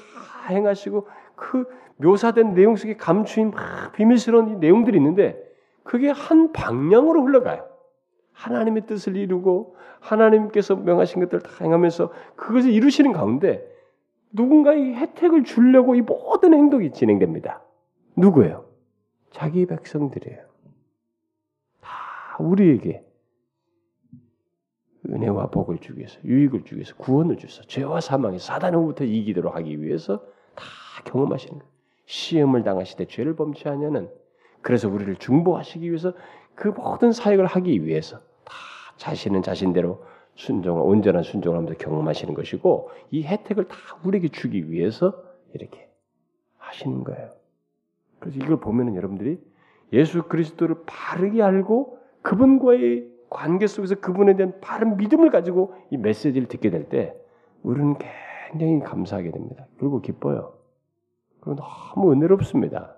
행하시고 그 묘사된 내용 속에 감추인 막 비밀스러운 이 내용들이 있는데 그게 한 방향으로 흘러가요. 하나님의 뜻을 이루고 하나님께서 명하신 것들을 다 행하면서 그것을 이루시는 가운데 누군가의 혜택을 주려고 이 모든 행동이 진행됩니다. 누구예요? 자기 백성들이에요. 다 우리에게 은혜와 복을 주기 위해서, 유익을 주기 위해서, 구원을 주셔서 죄와 사망의 사단으로부터 이기도록 하기 위해서 다 경험하시는 거예요. 시험을 당하시되 죄를 범치 않냐는 그래서 우리를 중보하시기 위해서 그 모든 사역을 하기 위해서 다 자신은 자신대로 순종, 온전한 순종을 하면서 경험하시는 것이고 이 혜택을 다 우리에게 주기 위해서 이렇게 하시는 거예요. 그래서 이걸 보면은 여러분들이 예수 그리스도를 바르게 알고 그분과의 관계 속에서 그분에 대한 바른 믿음을 가지고 이 메시지를 듣게 될 때 우리는 굉장히 감사하게 됩니다. 그리고 기뻐요. 그리고 너무 은혜롭습니다.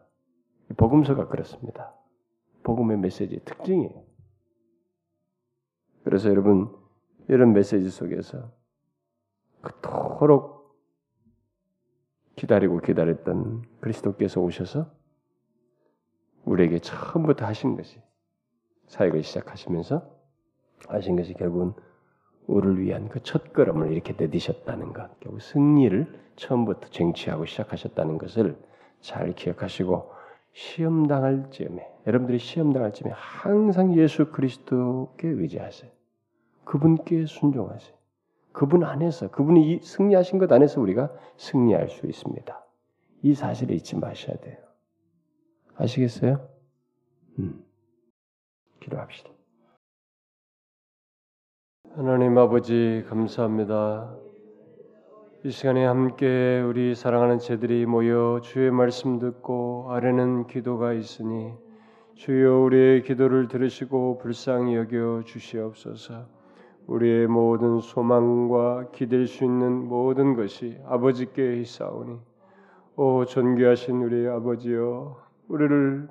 복음서가 그렇습니다. 복음의 메시지의 특징이에요. 그래서 여러분 이런 메시지 속에서 그토록 기다리고 기다렸던 그리스도께서 오셔서 우리에게 처음부터 하신 것이 사역을 시작하시면서 하신 것이 결국은 우리를 위한 그 첫걸음을 이렇게 내디셨다는 것, 결국 승리를 처음부터 쟁취하고 시작하셨다는 것을 잘 기억하시고 시험 당할 즈음에 여러분들이 시험 당할 즈음에 항상 예수 그리스도께 의지하세요. 그분께 순종하세요. 그분 안에서 그분이 승리하신 것 안에서 우리가 승리할 수 있습니다. 이 사실을 잊지 마셔야 돼요. 아시겠어요? 음. 기도합시다. 하나님 아버지 감사합니다. 이 시간에 함께 우리 사랑하는 제들이 모여 주의 말씀 듣고 아래는 기도가 있으니 주여 우리의 기도를 들으시고 불쌍히 여겨 주시옵소서. 우리의 모든 소망과 기댈 수 있는 모든 것이 아버지께 있사오니 오 존귀하신 우리 아버지여 우리를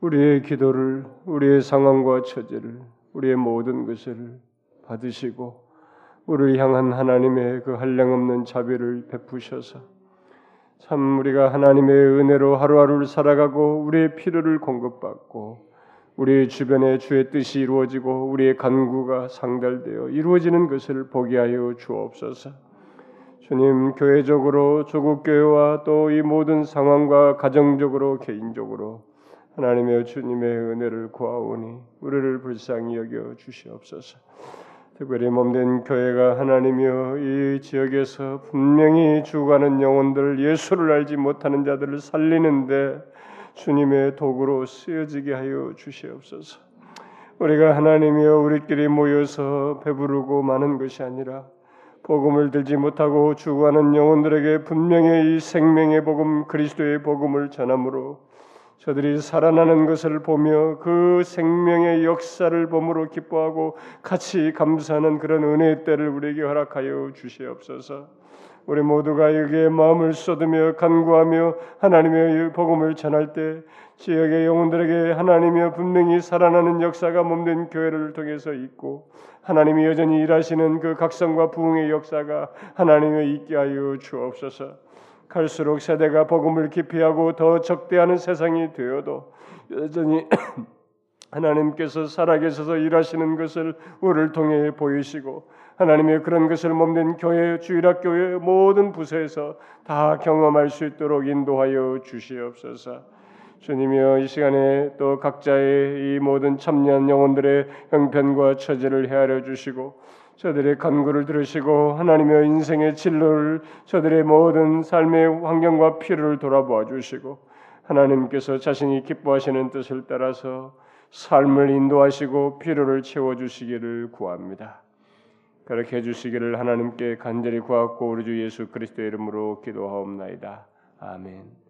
우리의 기도를 우리의 상황과 처지를 우리의 모든 것을 받으시고 우리를 향한 하나님의 그 한량없는 자비를 베푸셔서 참 우리가 하나님의 은혜로 하루하루를 살아가고 우리의 필요를 공급받고 우리 주변에 주의 뜻이 이루어지고 우리의 간구가 상달되어 이루어지는 것을 보게 하여 주옵소서. 주님 교회적으로 조국 교회와 또 이 모든 상황과 가정적으로 개인적으로 하나님의 주님의 은혜를 구하오니 우리를 불쌍히 여겨 주시옵소서. 특별히 몸된 교회가 하나님이여 이 지역에서 분명히 죽어가는 영혼들 예수를 알지 못하는 자들을 살리는데 주님의 도구로 쓰여지게 하여 주시옵소서. 우리가 하나님이여 우리끼리 모여서 배부르고 많은 것이 아니라 복음을 들지 못하고 죽어가는 영혼들에게 분명히 이 생명의 복음 그리스도의 복음을 전함으로 저들이 살아나는 것을 보며 그 생명의 역사를 봄으로 기뻐하고 같이 감사하는 그런 은혜의 때를 우리에게 허락하여 주시옵소서. 우리 모두가 여기에 마음을 쏟으며 간구하며 하나님의 복음을 전할 때 지역의 영혼들에게 하나님이 분명히 살아나는 역사가 몸된 교회를 통해서 있고 하나님이 여전히 일하시는 그 각성과 부흥의 역사가 하나님의 있게 하여 주옵소서. 갈수록 세대가 복음을 기피하고 더 적대하는 세상이 되어도 여전히 [clears throat] 하나님께서 살아계셔서 일하시는 것을 우리를 통해 보이시고 하나님의 그런 것을 몸된 교회 주일학교의 모든 부서에서 다 경험할 수 있도록 인도하여 주시옵소서. 주님이여 이 시간에 또 각자의 이 모든 참여한 영혼들의 형편과 처지를 헤아려 주시고 저들의 간구를 들으시고 하나님의 인생의 진로를 저들의 모든 삶의 환경과 필요를 돌아보아 주시고 하나님께서 자신이 기뻐하시는 뜻을 따라서 삶을 인도하시고 필요를 채워 주시기를 구합니다. 그렇게 해 주시기를 하나님께 간절히 구하고 우리 주 예수 그리스도의 이름으로 기도하옵나이다. 아멘.